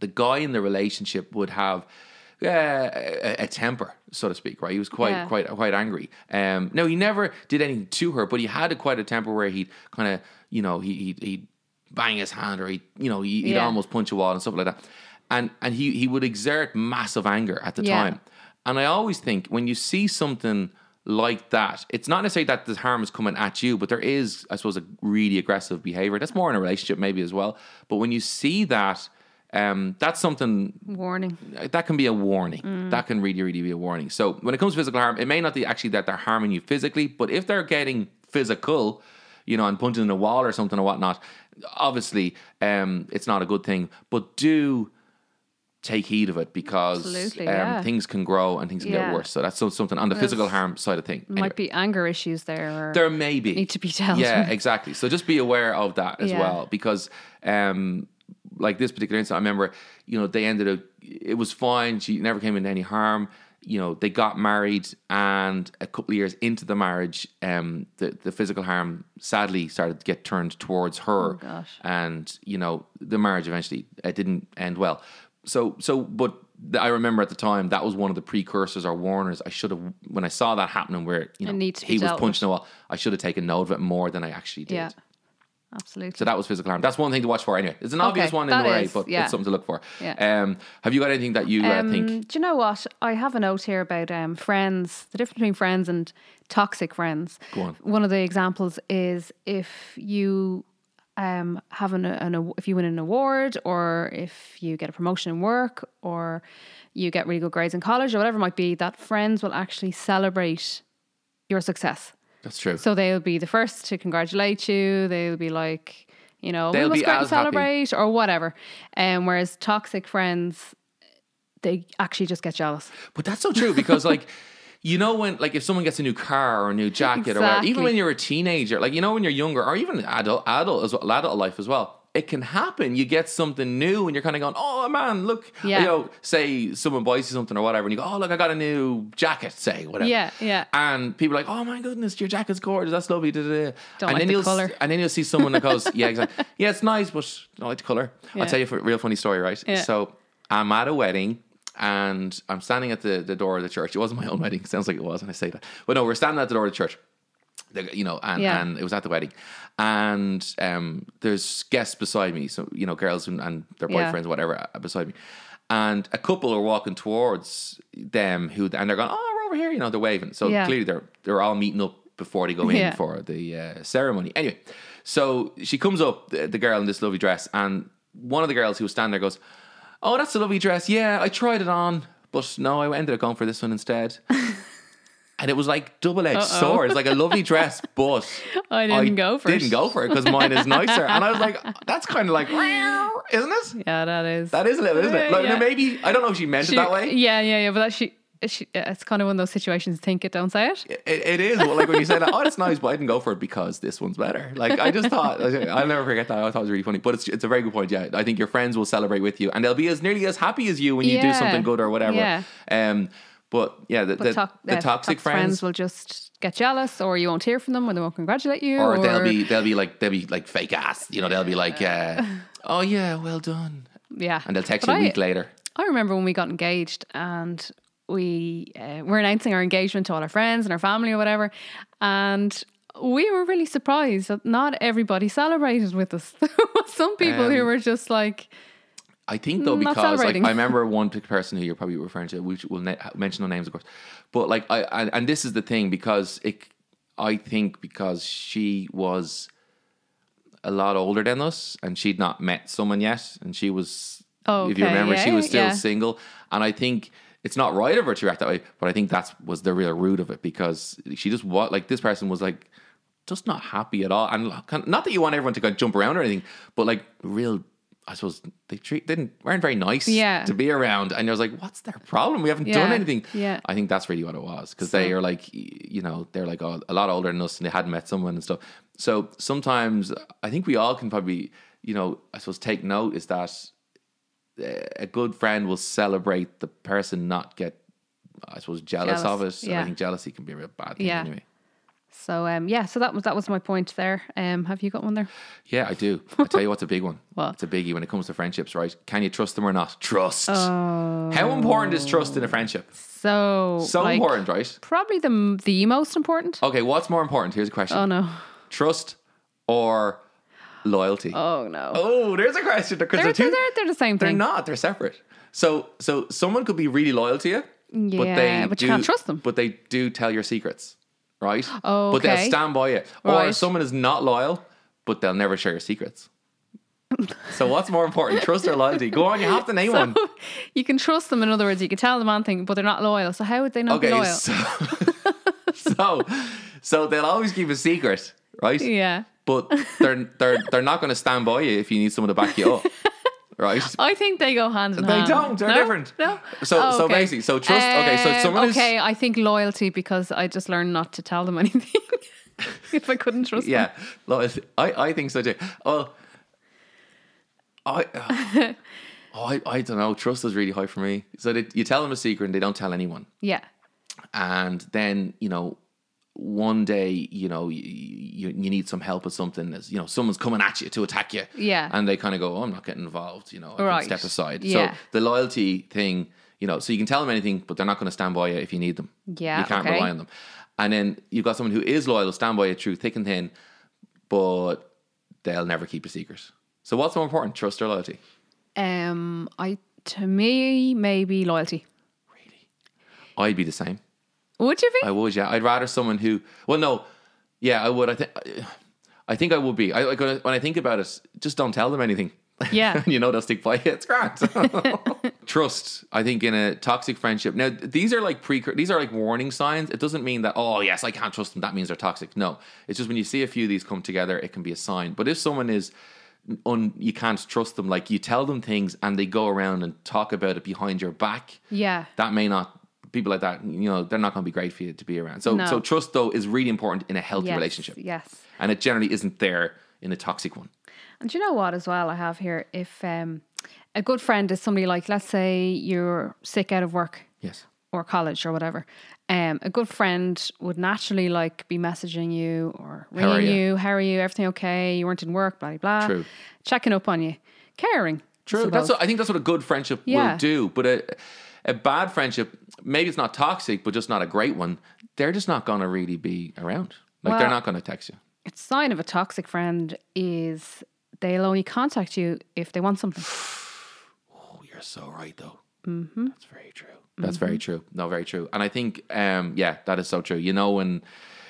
the guy in the relationship would have uh, a, a temper, so to speak, right? He was quite, Yeah. quite, quite angry. Um, no, he never did anything to her, but he had a, quite a temper where he'd kind of, you know, he, he'd, he'd bang his hand or he, you know, he, he'd Yeah. almost punch a wall and stuff like that. And and he he would exert massive anger at the Yeah. time. And I always think when you see something like that, it's not necessarily that the harm is coming at you, but there is, I suppose, a really aggressive behavior. That's more in a relationship, maybe as well. But when you see that, um, that's something Warning. that can be a warning. That can really, really be a warning. So when it comes to physical harm, it may not be actually that they're harming you physically, but if they're getting physical, you know, and punching in a wall or something or whatnot, obviously, um, it's not a good thing. But do take heed of it because um, yeah. things can grow and things can get worse. So that's something on the physical harm side of thing. Anyway, Might be anger issues there. Or there may be need to be dealt Yeah, exactly. So just be aware of that as Yeah. well, because um, like this particular incident, I remember, you know, they ended up. It was fine. She never came into any harm. You know, they got married, and a couple of years into the marriage, um, the the physical harm sadly started to get turned towards her, Oh, gosh. and you know, the marriage eventually it didn't end well. So, so, but I remember at the time that was one of the precursors or warners. I should have, when I saw that happening, where you know needs to be he was punching a wall, I should have taken note of it more than I actually did. yeah, absolutely. So that was physical harm. That's one thing to watch for anyway. It's an obvious Okay, one in a way, is, but yeah. it's something to look for. Yeah. Um, have you got anything that you uh, Um, think? Do you know what? I have a note here about um, friends, the difference between friends and toxic friends. Go on. One of the examples is if you um, have an, an if you win an award or if you get a promotion in work or you get really good grades in college or whatever it might be, that friends will actually celebrate your success. That's true. So they'll be the first to congratulate you. They'll be like, you know, They'll we must be go out and as happy. celebrate or whatever. Um, whereas toxic friends, they actually just get jealous. But that's so true because like you know when like if someone gets a new car or a new jacket or whatever, even when you're a teenager, like you know when you're younger or even adult adult as well, adult life as well. It can happen. You get something new, and you're kind of going, "Oh man, look!" Yeah. You know, say someone buys you something or whatever, and you go, "Oh look, I got a new jacket." Say whatever. Yeah, yeah. And people are like, "Oh my goodness, your jacket's gorgeous. That's lovely." Da, da, da. Don't and like then the you'll colour. and then you'll see someone that goes, "Yeah, exactly. [LAUGHS] Yeah, it's nice, but I don't like the color." Yeah. I'll tell you a real funny story, right? Yeah. So I'm at a wedding and I'm standing at the, the door of the church. It wasn't my own wedding. It sounds like it was when I say that. But no, we're standing at the door of the church. The- You know, and, Yeah. and it was at the wedding, and um, there's guests beside me, so you know, girls and, and their Yeah. boyfriends, whatever, uh, beside me, and a couple are walking towards them who, and they're going, "Oh, we're over here," you know, they're waving. So Yeah. clearly they're they're all meeting up before they go in Yeah. for the uh, ceremony. Anyway, so she comes up, the, the girl in this lovely dress, and one of the girls who was standing there goes, "Oh, that's a lovely dress. Yeah, I tried it on, but no, I ended up going for this one instead." [LAUGHS] And it was like double edged sword. It's like a lovely dress, [LAUGHS] but I didn't go for it. Didn't go for it because mine is nicer. And I was like, that's kind of like, isn't it? Yeah, that is. That is a little, isn't it? Like, Yeah. maybe I don't know if she meant She- it that way. Yeah, yeah, yeah. But that she, she, it's kind of one of those situations. Think it, don't say it. It, it is. Well, like when you say that, "Oh, it's nice," but I didn't go for it because this one's better. Like I just thought, I'll never forget that. I thought it was really funny. But it's it's a very good point. Yeah, I think your friends will celebrate with you, and they'll be as nearly as happy as you when you do something good or whatever. Yeah. Um, but yeah, the, But the, the uh, toxic friends, will just get jealous, or you won't hear from them, or they won't congratulate you, or they'll be they'll be like they'll be like fake ass. You know, they'll be like, uh, [LAUGHS] "Oh yeah, well done," yeah, and they'll text But you a I- week later. I remember when we got engaged and we uh, were announcing our engagement to all our friends and our family or whatever, and we were really surprised that not everybody celebrated with us. There was [LAUGHS] some people who Um, were just like, I think though mm, Not because like. I remember one person who you're probably referring to, which will na- mention no names, of course. But like I and, and this is the thing because it, I think because she was a lot older than us and she'd not met someone yet, and she was, Oh, if you okay, remember, she was still yeah. single, and I think. It's not right of her to react that way, but I think that's was the real root of it because she just what like this person was like just not happy at all, and not that you want everyone to of jump around or anything, but like real, I suppose they treat didn't weren't very nice Yeah. to be around, and I was like, what's their problem? We haven't done anything. yeah. I think that's really what it was because they are like, you know, they're like oh, a lot older than us, and they hadn't met someone and stuff. So sometimes I think we all can probably, you know, I suppose take note is that uh, a good friend will celebrate the person, not get. I suppose jealous, of Jealous, it. And I think jealousy can be a real bad thing Yeah. anyway. So um, yeah. So that was that was my point there. Um, have you got one there? Yeah, I do. I tell you what's a big one. [LAUGHS] What? It's a biggie when it comes to friendships, right? Can you trust them or not? Trust. How important is trust in a friendship? So So like, important, right? Probably the the most important. Okay, what's more important? Here's a question: Oh no. trust or loyalty? Oh, no. Oh there's a question because they're, they're, two. they're, they're the same they're not. They're separate. So, so someone could be really loyal to you, but Yeah, they but do, can't trust them. But they do tell your secrets, right? Oh, But they'll okay. stand by you. Or Right. someone is not loyal, but they'll never share your secrets. [LAUGHS] so, what's more important, trust or loyalty? Go on, you have to name one. You can trust them. In other words, you can tell them one thing, but they're not loyal. So how would they not be Okay, loyal? so, [LAUGHS] so so they'll always keep a secret, right? yeah. But they're they're they're not going to stand by you if you need someone to back you up, [LAUGHS] right? [LAUGHS] I think they go hand in They hand. They don't. They're No? different. No. So Oh, so okay. basically, so trust. okay, so Um, someone Okay, I think loyalty because I just learned not to tell them [LAUGHS] anything [LAUGHS] if I couldn't trust is yeah. them. loyalty. I I think so too. Well, I. uh, oh, I, I don't know. Trust is really high for me. So they, you tell them a secret and they don't tell anyone. Yeah. and then you know one day you know you, you, you need some help with something as you know someone's coming at you to attack you Yeah. and they kind of go oh, i'm not getting involved you know I Right. step aside Yeah. so the loyalty thing you know so you can tell them anything but they're not going to stand by you if you need them Yeah, you can't okay. rely on them and then you've got someone who is loyal stand by you through thick and thin but they'll never keep a secret so what's more important trust or loyalty Um, I to me maybe loyalty. Really, I'd be the same Would you be? I would, yeah. I'd rather someone who. Well, no, yeah, I would. I think. I think I would be. I like when I- think about it. Just don't tell them anything. Yeah. [LAUGHS] you know they'll stick by you. It's great. [LAUGHS] Trust. I think in a toxic friendship. Now these are like pre. These are like warning signs. It doesn't mean that oh yes I can't trust them. That means they're toxic. No, it's just when you see a few of these come together, it can be a sign. But if someone is. Un, you can't trust them. Like you tell them things and they go around and talk about it behind your back yeah. that may not people like that you know they're not going to be great for you to be around so No. so trust though is really important in a healthy Yes, relationship Yes. and it generally isn't there in a toxic one And you know what as well I have here? If um, a good friend is somebody like, let's say you're sick out of work yes or college or whatever, um, a good friend would naturally like be messaging you or ringing you? you. How are you? Everything okay? You weren't in work, blah, blah, blah. True. Checking up on you. Caring. True that's what, i think that's what a good friendship Yeah. will do but a, a bad friendship maybe it's not toxic but just not a great one they're just not going to really be around like they're not going to text you It's sign of a toxic friend is they'll only contact you if they want something. Oh, [SIGHS] you're so right, though. Mm-hmm. That's very true. That's very true. No, very true. And I think, um, yeah, that is so true. You know when,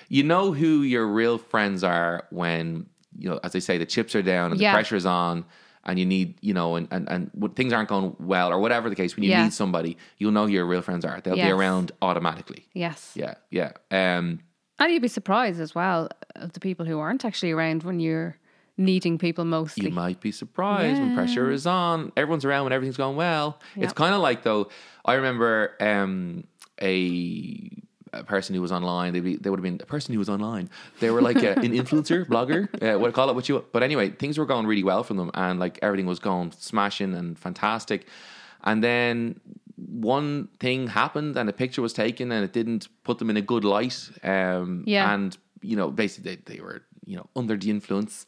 you know who your real friends are when you know, as they say, the chips are down and Yeah. the is on, and you need, you know, and and and things aren't going well or whatever the case. When you Yeah. need somebody, you'll know who your real friends are. They'll be around automatically. Yes. Yeah, yeah. Um, And you'd be surprised as well of the people who aren't actually around when you're needing people mostly. you might be surprised when pressure is on. Everyone's around when everything's going well. It's kind of like though. I remember um, a a person who was online. They be, they would have been a person who was online. They were like a, an influencer, [LAUGHS] blogger, uh, what call it, what you. But anyway, things were going really well for them, and like everything was going smashing and fantastic. And then one thing happened, and a picture was taken, and it didn't put them in a good light. Um, Yeah. and you know, basically they, they were you know under the influence.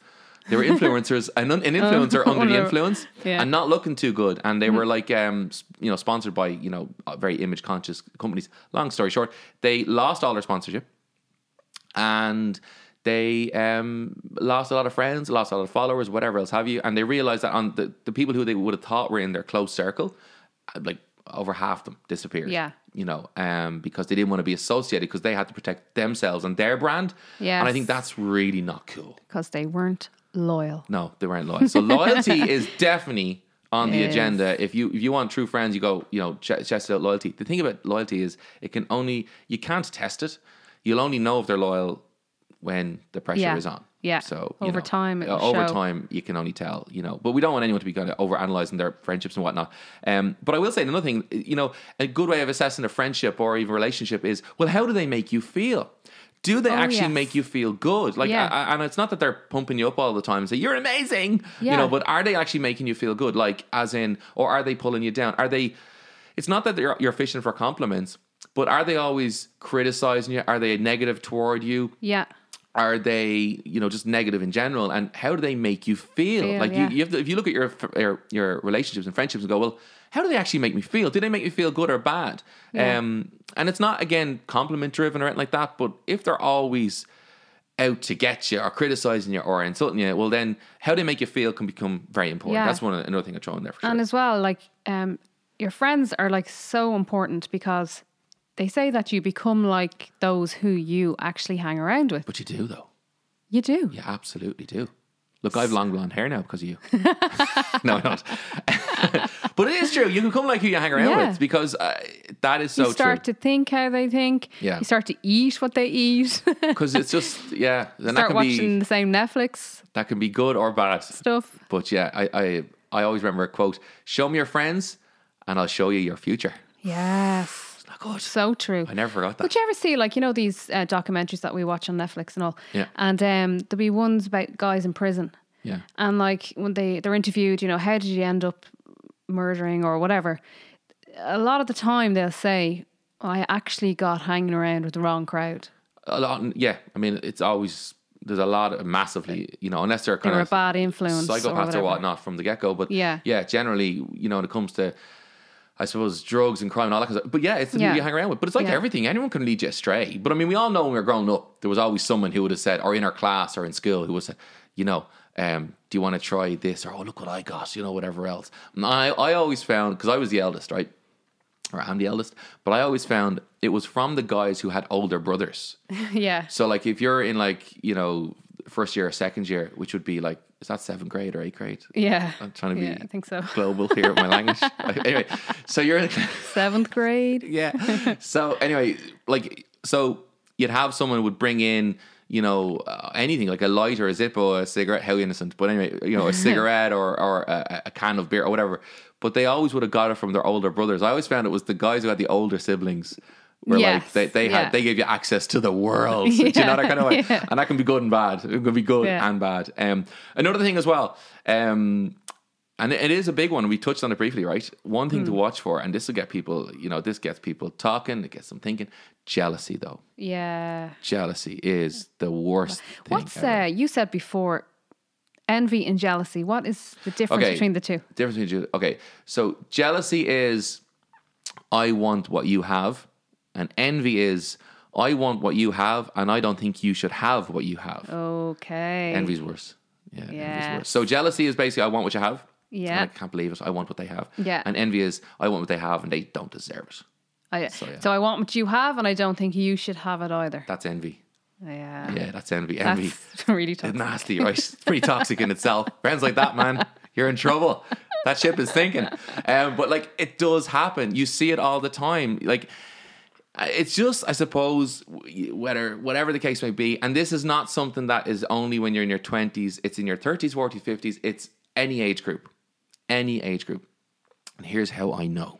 They were influencers, an, an influencer under the [LAUGHS] influence, yeah. and not looking too good. And they were like, um, you know, sponsored by you know uh, very image conscious companies. Long story short, they lost all their sponsorship, and they um, lost a lot of friends, lost a lot of followers, whatever else have you. And they realized that on the, the people who they would have thought were in their close circle, uh, like over half them disappeared. Yeah. You know, um, because they didn't want to be associated because they had to protect themselves and their brand. Yeah. And I think that's really not cool. because they weren't loyal. No, they weren't loyal. So loyalty [LAUGHS] is definitely on the Yes. agenda. If you if you want true friends, you go, you know, ch- test out loyalty. The thing about loyalty is it can only you can't test it. You'll only know if they're loyal when the pressure Yeah. is on. Yeah. So Over know, time, uh, over show. time, you can only tell. You know, but we don't want anyone to be kind of over analyzing their friendships and whatnot. Um, but I will say another thing. You know, a good way of assessing a friendship or even relationship is well, how do they make you feel? Do they Oh, actually yes. make you feel good? Like, Yeah. I- and it's not that they're pumping you up all the time and say you're amazing, you know. But are they actually making you feel good? Like, as in, or are they pulling you down? Are they? It's not that you're you're fishing for compliments, but are they always criticizing you? Are they negative toward you? Yeah. Are they, you know, just negative in general? And how do they make you feel? Feel, like yeah. you, you have to, if you look at your, your your relationships and friendships and go, well, how do they actually make me feel? Do they make me feel good or bad? Yeah. Um, and it's not again compliment driven or anything like that. But if they're always out to get you or criticizing you or insulting you, well, then how they make you feel can become very important. Yeah. That's one another thing I throw in there for sure. And as well, like um, your friends are like so important because they say that you become like those who you actually hang around with. but you do though. You do. You absolutely do. Look, I have long blonde hair now because of you. [LAUGHS] no, don't. [LAUGHS] but it is true. You can come like who you hang around Yeah. with because uh, that is so true. you start true. to think how they think. Yeah. You start to eat what they eat. [LAUGHS] Because it's just yeah, and that start can watching be the same Netflix that can be good or bad. stuff. But yeah, I, I I always remember a quote: "Show me your friends, and I'll show you your future." Yes. Good. So true. I never forgot that. Would you ever see like you know these uh, documentaries that we watch on Netflix and all? Yeah. And um, there'll be ones about guys in prison, yeah, and like when they they're interviewed, you know, how did you end up murdering or whatever? A lot of the time they'll say, "I actually got hanging around with the wrong crowd. a lot. Yeah, I mean, it's always there's a lot of massively, you know, unless they're They kind a of bad influence, or, psychopaths or, whatever. whatnot from the get go. But Yeah. yeah, generally, you know, when it comes to, I suppose, drugs and crime and all that kind of stuff. But yeah, it's the Yeah. people you hang around with. But it's like Yeah. everything; anyone can lead you astray. But I mean, we all know when we were growing up, there was always someone who would have said, or in our class or in school, who would say, you know. Um, do you want to try this or oh look what I got you know whatever else and I I always found because I was the eldest right or I'm the eldest but I always found it was from the guys who had older brothers [LAUGHS] yeah. so like if you're in like you know first year or second year, which would be like is that seventh grade or eighth grade? Yeah. I'm trying to be Yeah, I think so. [LAUGHS] global here with my language. anyway, so you're in [LAUGHS] Seventh grade. yeah. So anyway, like so you'd have someone who would bring in you know uh, anything like a lighter, a Zippo, a cigarette. How innocent, but anyway, you know a [LAUGHS] cigarette or or a, a can of beer or whatever. But they always would have got it from their older brothers. I always found it was the guys who had the older siblings. Where like Yes, they, they yeah. had they gave you access to the world. [LAUGHS] Do you know that kind of way? Yeah. And that can be good and bad. It can be good Yeah. and bad. Um, another thing as well, um, and it is a big one. We touched on it briefly, right? One thing Hmm. to watch for, and this will get people, you know, this gets people talking, it gets them thinking. Jealousy, though. Yeah. Jealousy is the worst thing. What's ever. uh, you said before? Envy and jealousy. What is the difference Okay. between the two? difference between okay? So jealousy is I want what you have, and envy is I want what you have, and I don't think you should have what you have. Okay. Envy's worse. Yeah, envy's worse. So jealousy is basically I want what you have. Yeah. I can't believe it. I want what they have. Yeah. And envy is I want what they have, and they don't deserve it. I, So, so. I want what you have, and I don't think you should have it either. That's envy. Yeah. Yeah, that's envy. Envy. That's [LAUGHS] really It's nasty, right? It's pretty toxic in itself. [LAUGHS] Friends like that, man, you're in trouble. That ship is sinking. Um, but like, it does happen. You see it all the time. Like, it's just, I suppose, whether whatever the case may be, and this is not something that is only when you're in your twenties. It's in your thirties, forties, fifties. It's any age group, any age group. And here's how I know.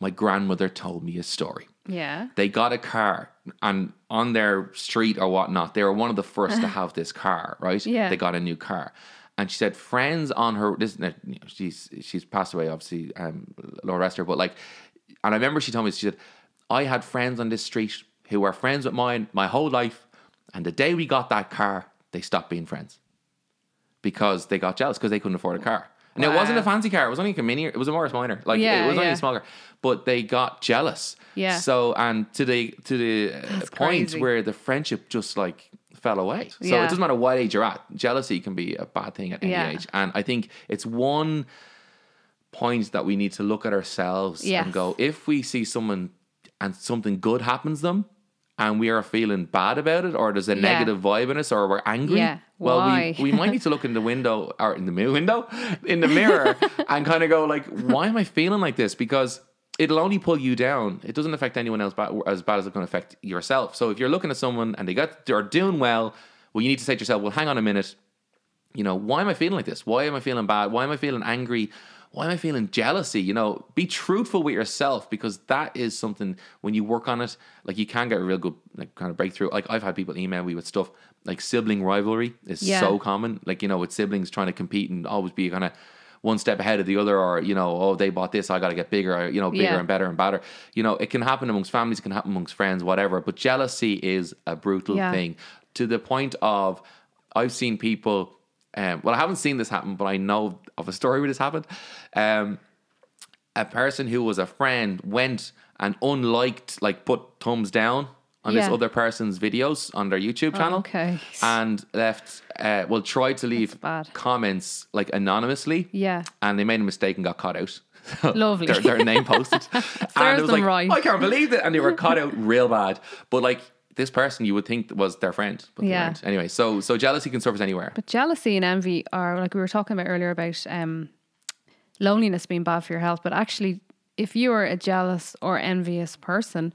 My grandmother told me a story Yeah. they got a car and on their street or whatnot, they were one of the first to [LAUGHS] have this car, right? Yeah. They got a new car. And she said friends on her this you know, she's she's passed away obviously, um Lord rest her, but like and I remember she told me she said, I had friends on this street who were friends with mine my whole life, and the day we got that car, they stopped being friends. Because they got jealous because they couldn't afford a car. And it wasn't a fancy car, it was only a mini it was a Morris Minor. Like Yeah, it was only yeah. a smaller. But they got jealous. Yeah. So and to the to the uh, That's point crazy. where the friendship just like fell away. So Yeah. it doesn't matter what age you're at. Jealousy can be a bad thing at any Yeah. age. And I think it's one point that we need to look at ourselves Yes. and go, if we see someone and something good happens them and we are feeling bad about it or there's a Yeah. negative vibe in us or we're angry, Yeah. well Why? we, we might need to look in the window or in the window, in the mirror [LAUGHS] and kind of go like, why am I feeling like this? Because it'll only pull you down. It doesn't affect anyone else ba- as bad as it's going to affect yourself. So if you're looking at someone and they got they're doing well, well, you need to say to yourself, well, hang on a minute. You know, why am I feeling like this? Why am I feeling bad? Why am I feeling angry? Why am I feeling jealousy? You know, be truthful with yourself because that is something when you work on it, like you can get a real good like kind of breakthrough. Like I've had people email me with stuff like sibling rivalry is Yeah. so common. Like, you know, with siblings trying to compete and always be kind of one step ahead of the other, or, you know, oh, they bought this, I got to get bigger, you know, bigger Yeah. and better and better. You know, it can happen amongst families, it can happen amongst friends, whatever. But jealousy is a brutal Yeah. thing to the point of I've seen people. Um, well, I haven't seen this happen, but I know of a story where this happened. Um, a person who was a friend went and unliked, like put thumbs down on this other person's videos on their YouTube channel. okay. [LAUGHS] And left, uh, well, tried to leave comments like anonymously. Yeah. And they made a mistake and got caught out. [LAUGHS] Lovely. their, their name posted. [LAUGHS] and it was them like, right. I can't believe it. And they were caught out real bad. But like this person you would think was their friend. But they Yeah. weren't. Anyway, so so jealousy can surface anywhere. But jealousy and envy are like we were talking about earlier about um, loneliness being bad for your health. But actually, if you are a jealous or envious person,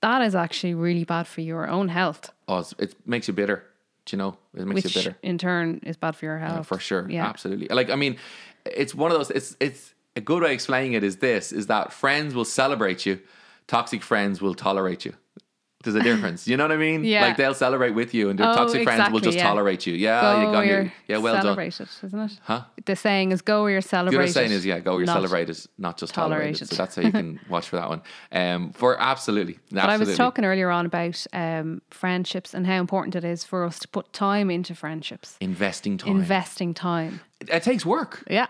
that is actually really bad for your own health, oh, it's, it makes you bitter. Do you know? It makes which you bitter. in turn is bad for your Yeah, health. for sure. Yeah. Absolutely. Like, I mean, it's one of those, it's, it's a good way of explaining it is this, is that friends will celebrate you. Toxic friends will tolerate you. There's a difference. You know what I mean? Yeah. Like they'll celebrate with you and their Oh, toxic friends will just yeah. tolerate you. Yeah, Go you got your, yeah, well done. celebrated, isn't it? Huh? The saying is go where you're The celebrated. other saying is, yeah, go where you're celebrated, not just tolerated. tolerated. So that's how you can [LAUGHS] watch for that one. Um, for absolutely, absolutely. But I was talking earlier on about um, friendships and how important it is for us to put time into friendships, investing time. investing time. it, it takes work. Yeah.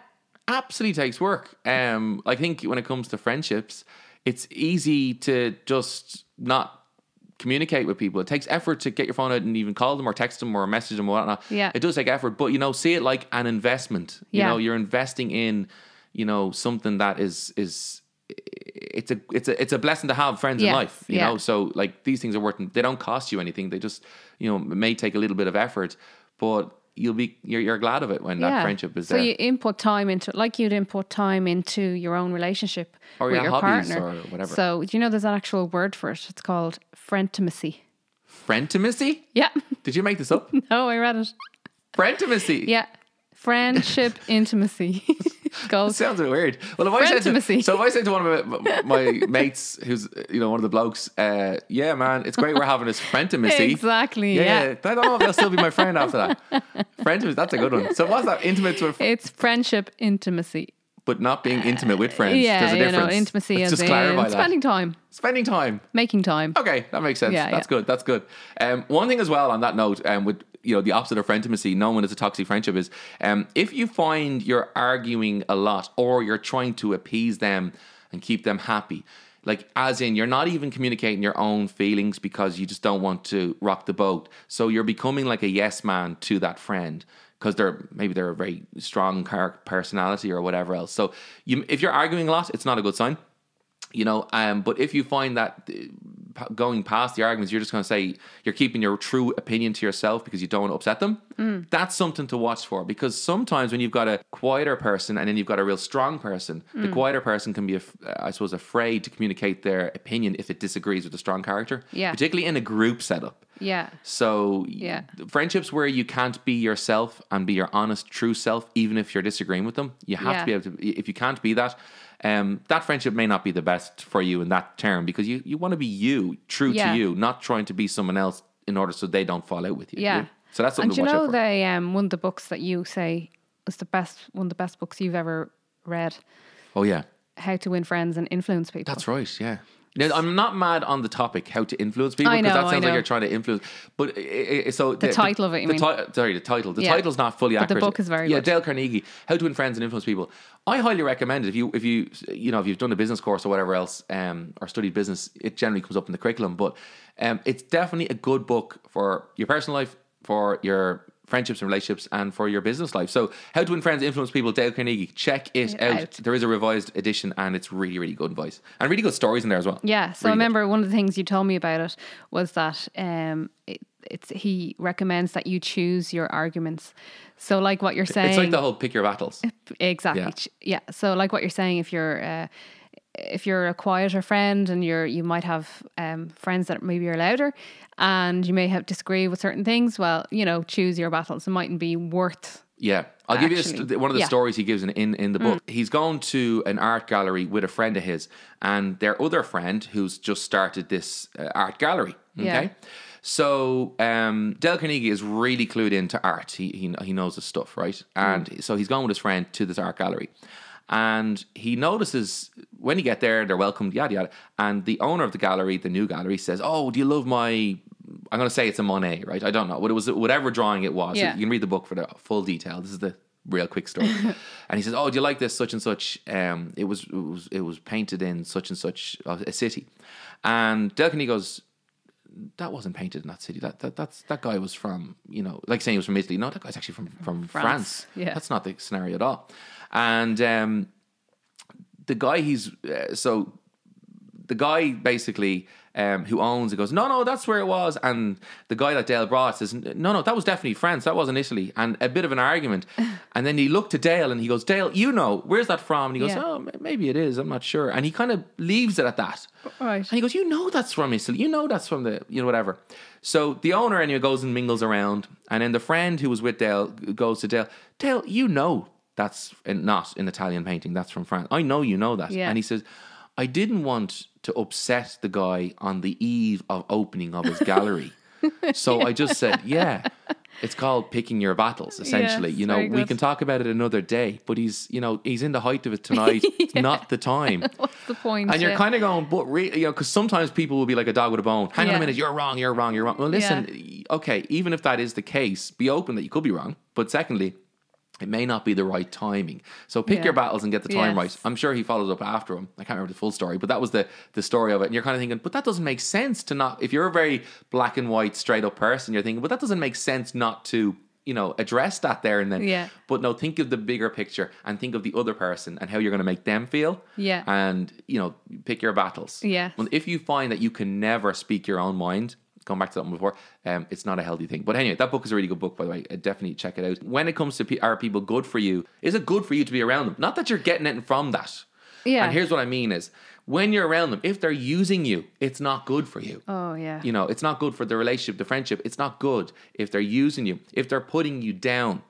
absolutely takes work. Um, I think when it comes to friendships, it's easy to just not communicate with people. It takes effort to get your phone out and even call them or text them or message them or whatnot. Yeah. It does take effort, but you know, see it like an investment. Yeah. You know, you're investing in, you know, something that is is it's a it's a it's a blessing to have friends in Yes, life. You yeah. know, so like these things are worth they don't cost you anything. They just, you know, may take a little bit of effort, but you'll be you're, you're glad of it when that friendship is so there. So you input time into like you'd input time into your own relationship Or with your your hobbies partner or whatever. So do you know there's an actual word for it? It's called frientimacy. Frientimacy? Yeah. Did you make this up? [LAUGHS] no, I read it. Frientimacy. Yeah. Friendship [LAUGHS] intimacy. [LAUGHS] Goes. Sounds a bit weird. Well, if I said to, so if I said to one of my, my [LAUGHS] mates, who's you know one of the blokes, uh, yeah, man, it's great we're having this frientimacy. Exactly. Yeah, Yeah. yeah. I don't know if they'll still be my friend after that. Frientimacy, that's a good one. So what's that? Intimate with, It's friendship intimacy. but not being intimate with friends. yeah, There's a you difference. know, intimacy Let's is just clarify in that. spending time, Spending time. making time. Okay, that makes sense. Yeah, that's yeah. good. That's good. Um, one thing as well on that note, um, with you know the opposite of frientimacy, known as a toxic friendship, is um, if you find you're arguing a lot or you're trying to appease them and keep them happy, like as in you're not even communicating your own feelings because you just don't want to rock the boat. So you're becoming like a yes man to that friend because they're maybe they're a very strong personality or whatever else. So you, if you're arguing a lot, it's not a good sign you know um but if you find that uh, going past the arguments, you're just going to say you're keeping your true opinion to yourself because you don't want to upset them. Mm. That's something to watch for because sometimes when you've got a quieter person and then you've got a real strong person, the Mm. quieter person can be, I suppose, afraid to communicate their opinion if it disagrees with the strong character, Yeah. particularly in a group setup. Yeah. So Yeah. friendships where you can't be yourself and be your honest, true self, even if you're disagreeing with them, you have Yeah. to be able to. If you can't be that, um, that friendship may not be the best for you in that term because you, you want to be you, true Yeah. to you, not trying to be someone else in order so they don't fall out with you. Yeah. So that's something And to you watch know out for. they um one of the books that you say was the best one of the best books you've ever read, oh yeah, How to Win Friends and Influence People. that's right. Yeah. Now, I'm not mad on the topic how to influence people I because know, that sounds like you're trying to influence. But i so the, title of it, you the mean? ti- sorry, the title. The Yeah. title's not fully But the accurate. book is very yeah. good. Dale Carnegie, How to Win Friends and Influence People. I highly recommend it if you if you you know if you've done a business course or whatever else um, or studied business. It generally comes up in the curriculum, but um, it's definitely a good book for your personal life, for your friendships and relationships, and for your business life. So, How to Win Friends, Influence People, Dale Carnegie. Check it out. out. There is a revised edition, and it's really really good advice and really good stories in there as well. Yeah. So I Really good. remember one of the things you told me about it was that um it, it's he recommends that you choose your arguments. So like what you're saying It's like the whole pick your battles. Exactly. Yeah. Yeah. So like what you're saying, if you're uh, if you're a quieter friend and you're you might have um, friends that maybe are louder and you may have disagree with certain things, well, you know, choose your battles. It mightn't be worth Yeah, I'll give you a one of the yeah. Mm. stories he gives in, in, in the book. He's gone to an art gallery with a friend of his, and their other friend who's just started this uh, art gallery. Okay, Yeah. so um, Dale Carnegie is really clued into art. He he, he knows his stuff, right? And Mm. so he's gone with his friend to this art gallery. And he notices when you get there, they're welcomed, yada yada. And the owner of the gallery, the new gallery, says, "Oh, do you love my?" I'm going to say it's a Monet, right? I don't know what it was, whatever drawing it was. Yeah. You can read the book for the full detail. This is the real quick story. [LAUGHS] and he says, "Oh, do you like this such and such? Um, it was it was it was painted in such and such a city." And Dale Carnegie goes, "That wasn't painted in that city. That that that's that guy was from you know, like saying he was from Italy. No, that guy's actually from from France. France. Yeah. that's not the scenario at all." And um, the guy he's uh, so the guy basically um, who owns it goes, no, no, that's where it was. And the guy that Dale brought says, no, no, that was definitely France. That wasn't Italy. And a bit of an argument. [LAUGHS] And then he looked to Dale and he goes, Dale, you know, where's that from? And he goes, Yeah. oh, maybe it is. I'm not sure. And he kind of leaves it at that. Right. And he goes, you know, that's from Italy. You know, that's from the, you know, whatever. So the owner anyway goes and mingles around. And then the friend who was with Dale goes to Dale, Dale, you know, that's in- not an Italian painting. That's from France. I know you know that. Yeah. And he says, I didn't want to upset the guy on the eve of opening of his gallery. [LAUGHS] so I just said, yeah, it's called picking your battles, essentially. Yes, you know, we good. can talk about it another day, but he's, you know, he's in the height of it tonight, [LAUGHS] not the time. [LAUGHS] What's the point? And you're Yeah. kind of going, but re-, you know, because sometimes people will be like a dog with a bone. Hang on a minute, you're wrong, you're wrong, you're wrong. Well, listen, okay, even if that is the case, be open that you could be wrong. But secondly, it may not be the right timing. So pick Yeah. your battles and get the time Yes. right. I'm sure he follows up after him. I can't remember the full story, but that was the the story of it. And you're kind of thinking, but that doesn't make sense to not. If you're a very black and white, straight up person, you're thinking, but that doesn't make sense not to. You know, address that there and then. Yeah. But no, think of the bigger picture and think of the other person and how you're going to make them feel. Yeah. And you know, pick your battles. Yeah. Well, if you find that you can never speak your own mind, come back to that one before, um, it's not a healthy thing. But anyway, that book is a really good book, by the way. Uh, definitely check it out. When it comes to pe- are people good for you, is it good for you to be around them? Not that you're getting it from that. Yeah. And here's what I mean is when you're around them, if they're using you, it's not good for you. Oh yeah. You know, it's not good for the relationship, the friendship. It's not good if they're using you, if they're putting you down.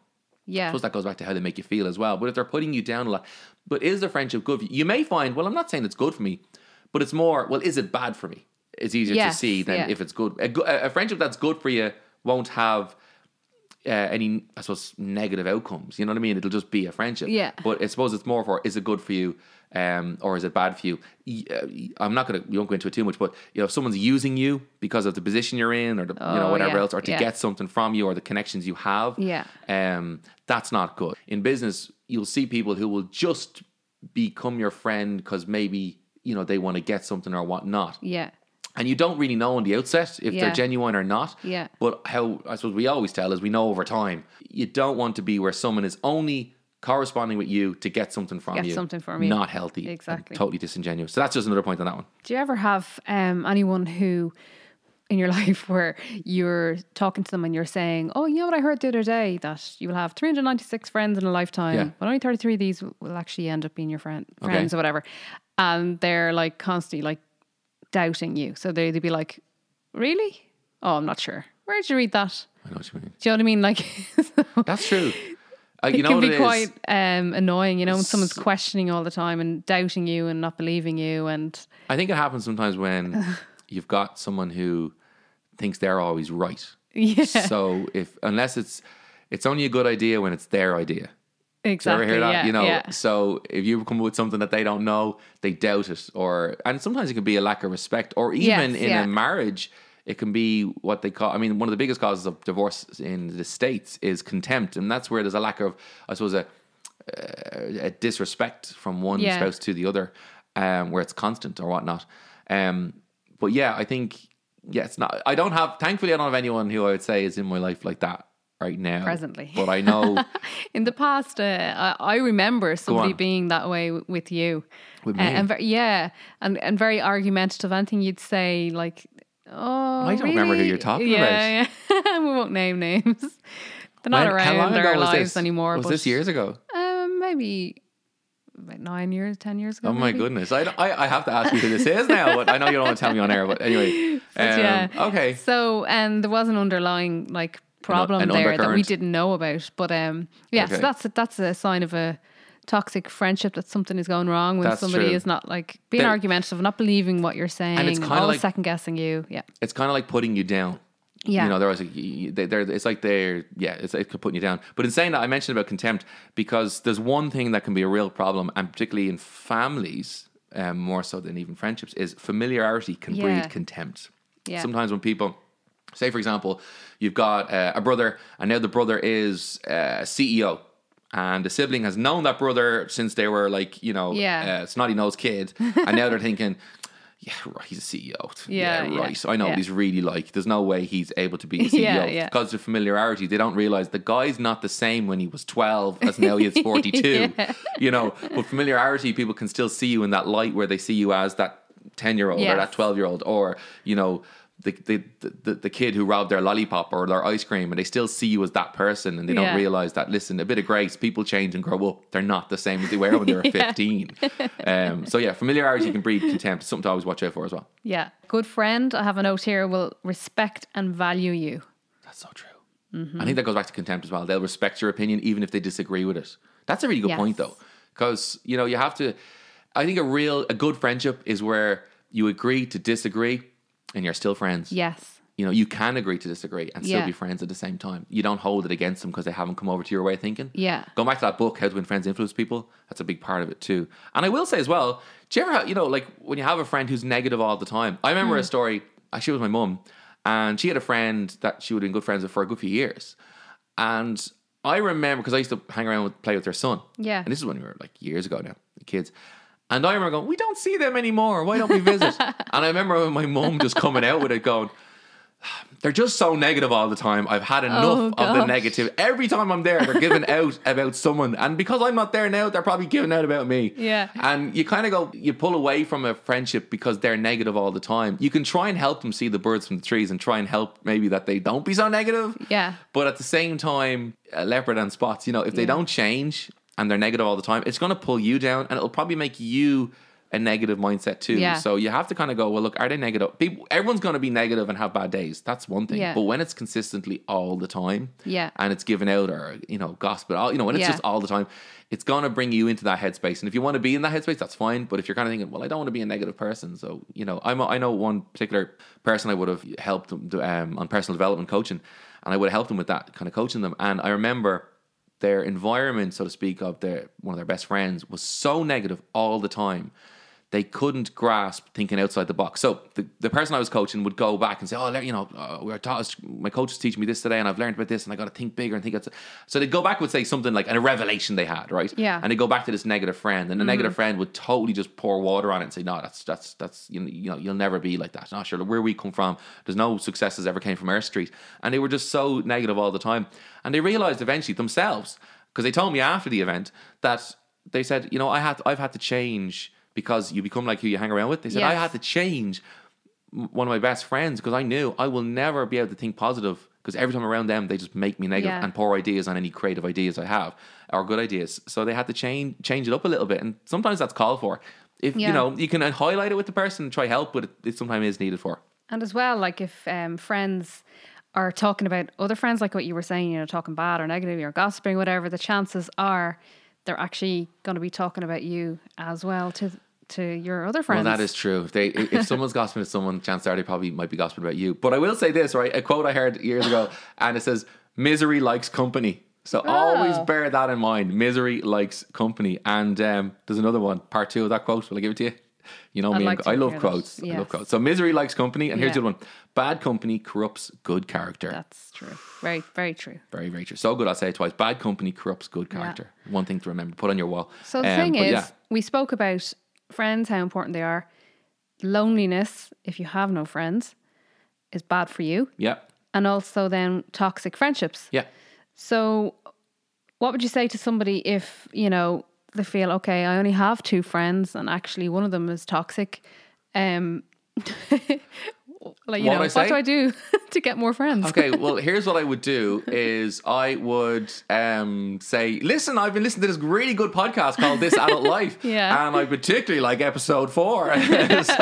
yeah. I suppose that goes back to how they make you feel as well. But if they're putting you down a lot, but is the friendship good for you? You may find, well, I'm not saying it's good for me, but it's more, well, is it bad for me? It's easier to see than yeah. if it's good. A, a friendship that's good for you won't have uh, any, I suppose, negative outcomes. You know what I mean? It'll just be a friendship. Yeah. But I suppose it's more for, is it good for you? Um, or is it bad for you? Uh, I'm not gonna. We won't go into it too much, but you know, if someone's using you because of the position you're in, or the, you know Oh, whatever yeah, else, or to yeah. get something from you, or the connections you have, Yeah. um, that's not good. In business, you'll see people who will just become your friend because maybe you know they want to get something or whatnot, Yeah. And you don't really know on the outset if Yeah. they're genuine or not. Yeah. But how I suppose we always tell is we know over time you don't want to be where someone is only corresponding with you to get something from Get you. something from you. Not healthy. Exactly. Totally disingenuous. So that's just another point on that one. Do you ever have um, anyone who in your [LAUGHS] life where you're talking to them and you're saying, "Oh, you know what I heard the other day that you will have 396 friends in a lifetime, Yeah. but only 33 of these will actually end up being your friend Okay. friends or whatever," and they're like constantly like doubting you. So they they'd be like, "Really? Oh, I'm not sure. Where did you read that?" I know what you mean. Do you know what I mean? Like, [LAUGHS] That's true. Uh, it know can be it quite um, annoying, you know, when someone's questioning all the time and doubting you and not believing you, and I think it happens sometimes when [LAUGHS] you've got someone who thinks they're always right. yeah, So if unless it's it's only a good idea when it's their idea. Do you exactly. ever hear that? yeah, you know, yeah. so if you come up with something that they don't know, they doubt it, or and sometimes it can be a lack of respect, or even Yes, in yeah. a marriage, it can be what they call. I mean, one of the biggest causes of divorce in the states is contempt, and that's where there's a lack of, I suppose, a a disrespect from one spouse to the other, um, where it's constant or whatnot. Um, but yeah, I think yeah, it's not. I don't have. Thankfully, I don't have anyone who I would say is in my life like that right now. Presently. but I know [LAUGHS] In the past, uh, I, I remember somebody being that way w- with you. With Uh, me? and ver- yeah, and, and very argumentative. Anything you'd say, like, oh, I don't remember who you're talking yeah, Yeah, [LAUGHS] we won't name names. [LAUGHS] They're not When- around our lives this? anymore. Was but, this years ago? Um, maybe about nine years, ten years ago. Oh my maybe. goodness! I, I, I have to ask you who this is now, but I know you don't want to tell me on air. But anyway, But um, yeah. okay. So, and there was an underlying like problem an there that we didn't know about. But um, yeah, Okay. so that's a, that's a sign of a toxic friendship that something is going wrong when That's somebody true. is not like being There- argumentative, not believing what you're saying, and it's and kinda like- second guessing you. Yeah, It's kind of like putting you down. yeah, You know, there was a, they, they're, it's like they're, yeah, it's like putting you down. But in saying that, I mentioned about contempt because there's one thing that can be a real problem, and particularly in families, um, more so than even friendships, is familiarity can Yeah. breed contempt. Yeah. Sometimes when people, say for example, you've got uh, a brother, and now the brother is uh, CEO. And the sibling has known that brother since they were like, you know, Yeah. uh, snotty nosed kid. And now they're thinking, [LAUGHS] yeah, right, he's a CEO. Yeah, yeah, right. I know yeah. he's really like. There's no way he's able to be a CEO [LAUGHS] Yeah, yeah. because of familiarity. They don't realize the guy's not the same when he was 12 as now he is [LAUGHS] 42. You know, but familiarity, people can still see you in that light where they see you as that 10 year old or that 12 year old or, you know, the, the, the, the kid who robbed their lollipop or their ice cream and they still see you as that person and they Yeah. don't realize that listen a bit of grace people change and grow up they're not the same as they were when they were [LAUGHS] 15 um, so yeah familiarity can breed contempt something to always watch out for as well yeah. Good friend, I have a note here. Will respect and value you. That's so true. Mm-hmm. I think that goes back to contempt as well. They'll respect your opinion even if they disagree with it. That's a really good Yes. point though, because you know you have to. I think a real a good friendship is where you agree to disagree and you're still friends. Yes. You know you can agree to disagree and still Yeah. be friends at the same time. You don't hold it against them because they haven't come over to your way of thinking. Yeah. Going back to that book, How to Win Friends, Influence People, that's a big part of it too. And I will say as well, do you ever, have, you know, like when you have a friend who's negative all the time? I remember Hmm. a story. Actually, it was my mum, and she had a friend that she would have been good friends with for a good few years. And I remember because I used to hang around with play with their son. Yeah. And this is when we were like years ago now, the kids. And I remember going, we don't see them anymore. Why don't we visit? [LAUGHS] and I remember my mum just coming out with it, going, they're just so negative all the time. I've had oh, enough Oh, of the negative. Every time I'm there, they're giving [LAUGHS] out about someone. And because I'm not there now, they're probably giving out about me. Yeah. And you kind of go, you pull away from a friendship because they're negative all the time. You can try and help them see the birds from the trees and try and help maybe that they don't be so negative. Yeah. But at the same time, a leopard and spots, you know, if they don't change and they're negative all the time, it's going to pull you down and it'll probably make you a negative mindset too. Yeah. So you have to kind of go, well, look, are they negative? People, everyone's going to be negative and have bad days. That's one thing. Yeah. But when it's consistently all the time, Yeah. and it's given out or you know gospel, all you know, when it's Yeah. just all the time, it's going to bring you into that headspace. And if you want to be in that headspace, that's fine. But if you're kind of thinking, well, I don't want to be a negative person, so you know, I'm a, I know one particular person I would have helped um, on personal development coaching, and I would have helped them with that kind of coaching them. And I remember their environment, so to speak, of their one of their best friends was so negative all the time. They couldn't grasp thinking outside the box. So the, the person I was coaching would go back and say, "Oh, you know, uh, taught my coach is teaching me this today, and I've learned about this, and I got to think bigger and think." Outside. So they'd go back and would say something like, "And a revelation they had, right?" Yeah. And they go back to this negative friend, and the negative friend would totally just pour water on it and say, "No, that's that's that's you know, you know you'll never be like that. Not sure where we come from. There's no successes ever came from our street." And they were just so negative all the time, and they realized eventually themselves because they told me after the event that they said, you know, I had I've had to change because you become like who you hang around with. They said I had to change one of my best friends because I knew I will never be able to think positive because every time around them they just make me negative Yeah. and pour ideas on any creative ideas I have or good ideas. So they had to change change it up a little bit, and sometimes that's called for. If you know, you can highlight it with the person, and try help, but it, it sometimes is needed for. And as well, like if um, friends are talking about other friends, like what you were saying, you know, talking bad or negative or gossiping, whatever, the chances are they're actually going to be talking about you as well to to your other friends. Well, that is true. If they if someone's [LAUGHS] gossiping to someone, chances are they probably might be gossiping about you. But I will say this, right? A quote I heard years ago, and it says, "Misery likes company." So always Oh. bear that in mind. Misery likes company. And um, there's another one, part two of that quote. Will I give it to you? You know I'd me, like I love quotes. I love quotes. So misery likes company, and here's Yeah. the other one: bad company corrupts good character. That's true. Very, very true. very, very true. So good. I'll say it twice. Bad company corrupts good character. One thing to remember. Put on your wall. So the Um, thing is, yeah. we spoke about friends, how important they are. Loneliness, if you have no friends, is bad for you. yeah, And also then toxic friendships. yeah. So, what would you say to somebody if, you know, they feel, okay, I only have two friends and actually one of them is toxic? Um, [LAUGHS] like, you What know, what say? do I do [LAUGHS] to get more friends? Okay, [LAUGHS] well, here's what I would do is I would um, say, listen, I've been listening to this really good podcast called This Adult [LAUGHS] Life. Yeah. And I particularly like episode four. so,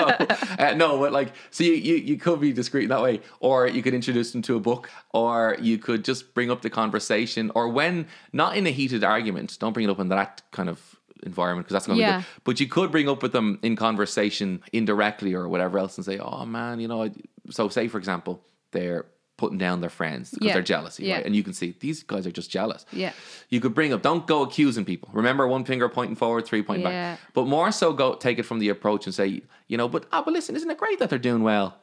uh, no, but like, so you, you, you could be discreet in that way. Or you could introduce them to a book. Or you could just bring up the conversation. Or when, not in a heated argument, don't bring it up in that kind of environment because that's going to Yeah. be good. But you could bring up with them in conversation indirectly or whatever else and say, oh man, you know, so say for example, they're putting down their friends because Yeah. they're jealousy, Yeah. right? And you can see these guys are just jealous. Yeah. You could bring up, don't go accusing people. Remember, one finger pointing forward, three pointing Yeah. back. But more so, go take it from the approach and say, you know, but ah, but listen, isn't it great that they're doing well?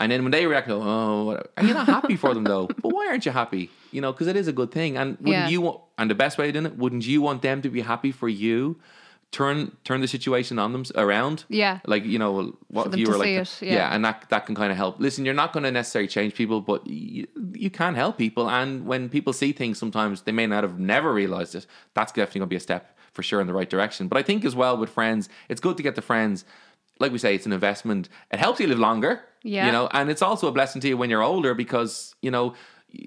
And then when they react, go, oh, whatever. are you not happy for them though? [LAUGHS] But why aren't you happy? You know, because it is a good thing. And wouldn't Yeah. you want? And the best way to do it, wouldn't you want them to be happy for you? Turn turn the situation on them around. Yeah. Like you know, what if you were like, it, yeah. and that that can kind of help. Listen, you're not going to necessarily change people, but you, you can help people. And when people see things, sometimes they may not have never realized it. That's definitely going to be a step for sure in the right direction. But I think as well with friends, it's good to get the friends. Like we say, it's an investment. It helps you live longer. Yeah. You know, and it's also a blessing to you when you're older because you know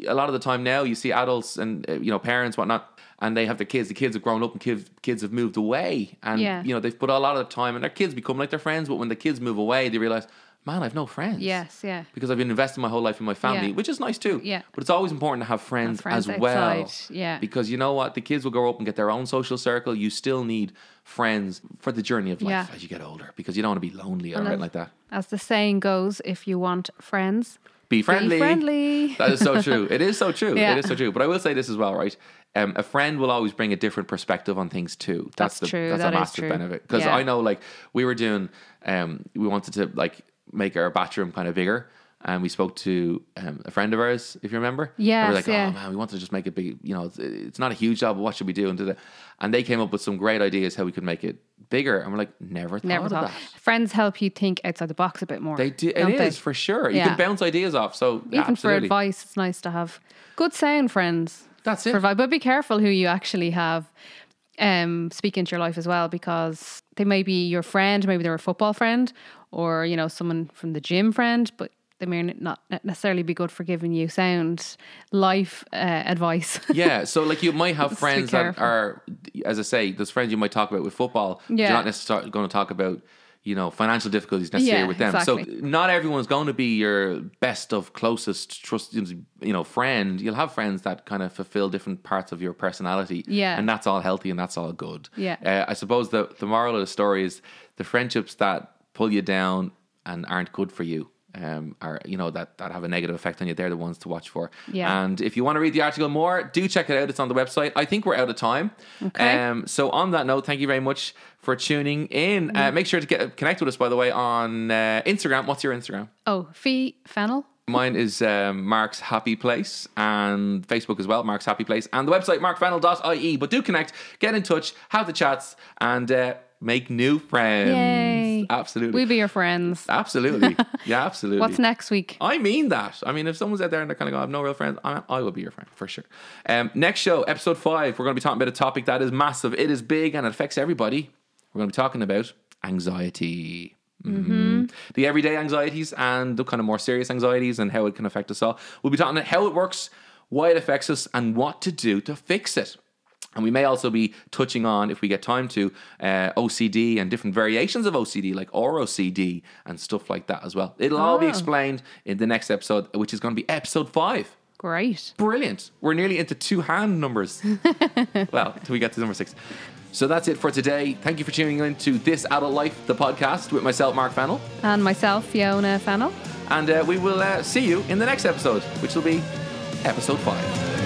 a lot of the time now you see adults and uh, you know parents whatnot and they have their kids the kids have grown up and kids kids have moved away and Yeah. you know they've put a lot of time and their kids become like their friends but when the kids move away they realize man I've no friends Yes, yeah. because I've been investing my whole life in my family Yeah. which is nice too Yeah. but it's always important to have friends, friends as well yeah. because you know what the kids will grow up and get their own social circle you still need friends for the journey of life Yeah. as you get older because you don't want to be lonely or anything like that As the saying goes, if you want friends, be friendly be friendly. [LAUGHS] That is so true. It is so true. Yeah. It is so true. But I will say this as well, right? Um, a friend will always bring a different perspective on things too. That's, That's the, true. That's That a massive true. benefit because Yeah. I know, like, we were doing. Um, we wanted to like make our bathroom kind of bigger. And we spoke to um, a friend of ours, if you remember. And we were like, yeah. oh man, we want to just make it big. You know, it's, it's not a huge job, but what should we do? And, and they came up with some great ideas how we could make it bigger. And we're like, never thought Never of thought. that. Friends help you think outside the box a bit more. They do. It is they? for sure. You Yeah. can bounce ideas off. So Even for advice, it's nice to have good sound friends. That's it. Advice. But be careful who you actually have um, speak into your life as well because they may be your friend, maybe they're a football friend or, you know, someone from the gym friend, but they may not necessarily be good for giving you sound life uh, advice. [LAUGHS] yeah, so like you might have friends that are, as I say, those friends you might talk about with football. Yeah. You're not necessarily going to talk about, you know, financial difficulties necessary Yeah, with them. exactly. So not everyone's going to be your best of closest trust, you know, friend. You'll have friends that kind of fulfill different parts of your personality. Yeah. and that's all healthy and that's all good. Yeah. uh, I suppose the the moral of the story is the friendships that pull you down and aren't good for you. Um, are you know that that have a negative effect on you? They're the ones to watch for. Yeah. And if you want to read the article more, do check it out. It's on the website. I think we're out of time. Okay. Um, so on that note, thank you very much for tuning in. Mm-hmm. Uh, make sure to get connect with us, by the way, on uh, Instagram. What's your Instagram? oh, Fee Fennell. Mine is um, Mark's Happy Place and Facebook as well, Mark's Happy Place, and the website markfennell.ie. But do connect, get in touch, have the chats, and uh, make new friends. Yay. Absolutely. We'll be your friends. Absolutely. [LAUGHS] Yeah, absolutely. What's next week? I mean that. I mean, if someone's out there and they're kind of going, I have no real friends, I, I will be your friend for sure. Um, next show, episode five, we're going to be talking about a topic that is massive. It is big and it affects everybody. We're going to be talking about anxiety. Mm-hmm. The everyday anxieties and the kind of more serious anxieties and how it can affect us all. We'll be talking about how it works, why it affects us, and what to do to fix it. And we may also be touching on, if we get time to, uh, OCD and different variations of OCD, like OCD and stuff like that as well. It'll all be Oh. explained in the next episode, which is going to be episode five. Great. Brilliant. We're nearly into two hand numbers. [LAUGHS] well, till we get to number six. So that's it for today. Thank you for tuning in to This Adult Life, the podcast with myself, Mark Fennell. And myself, Fiona Fennell. And uh, we will uh, see you in the next episode, which will be episode five.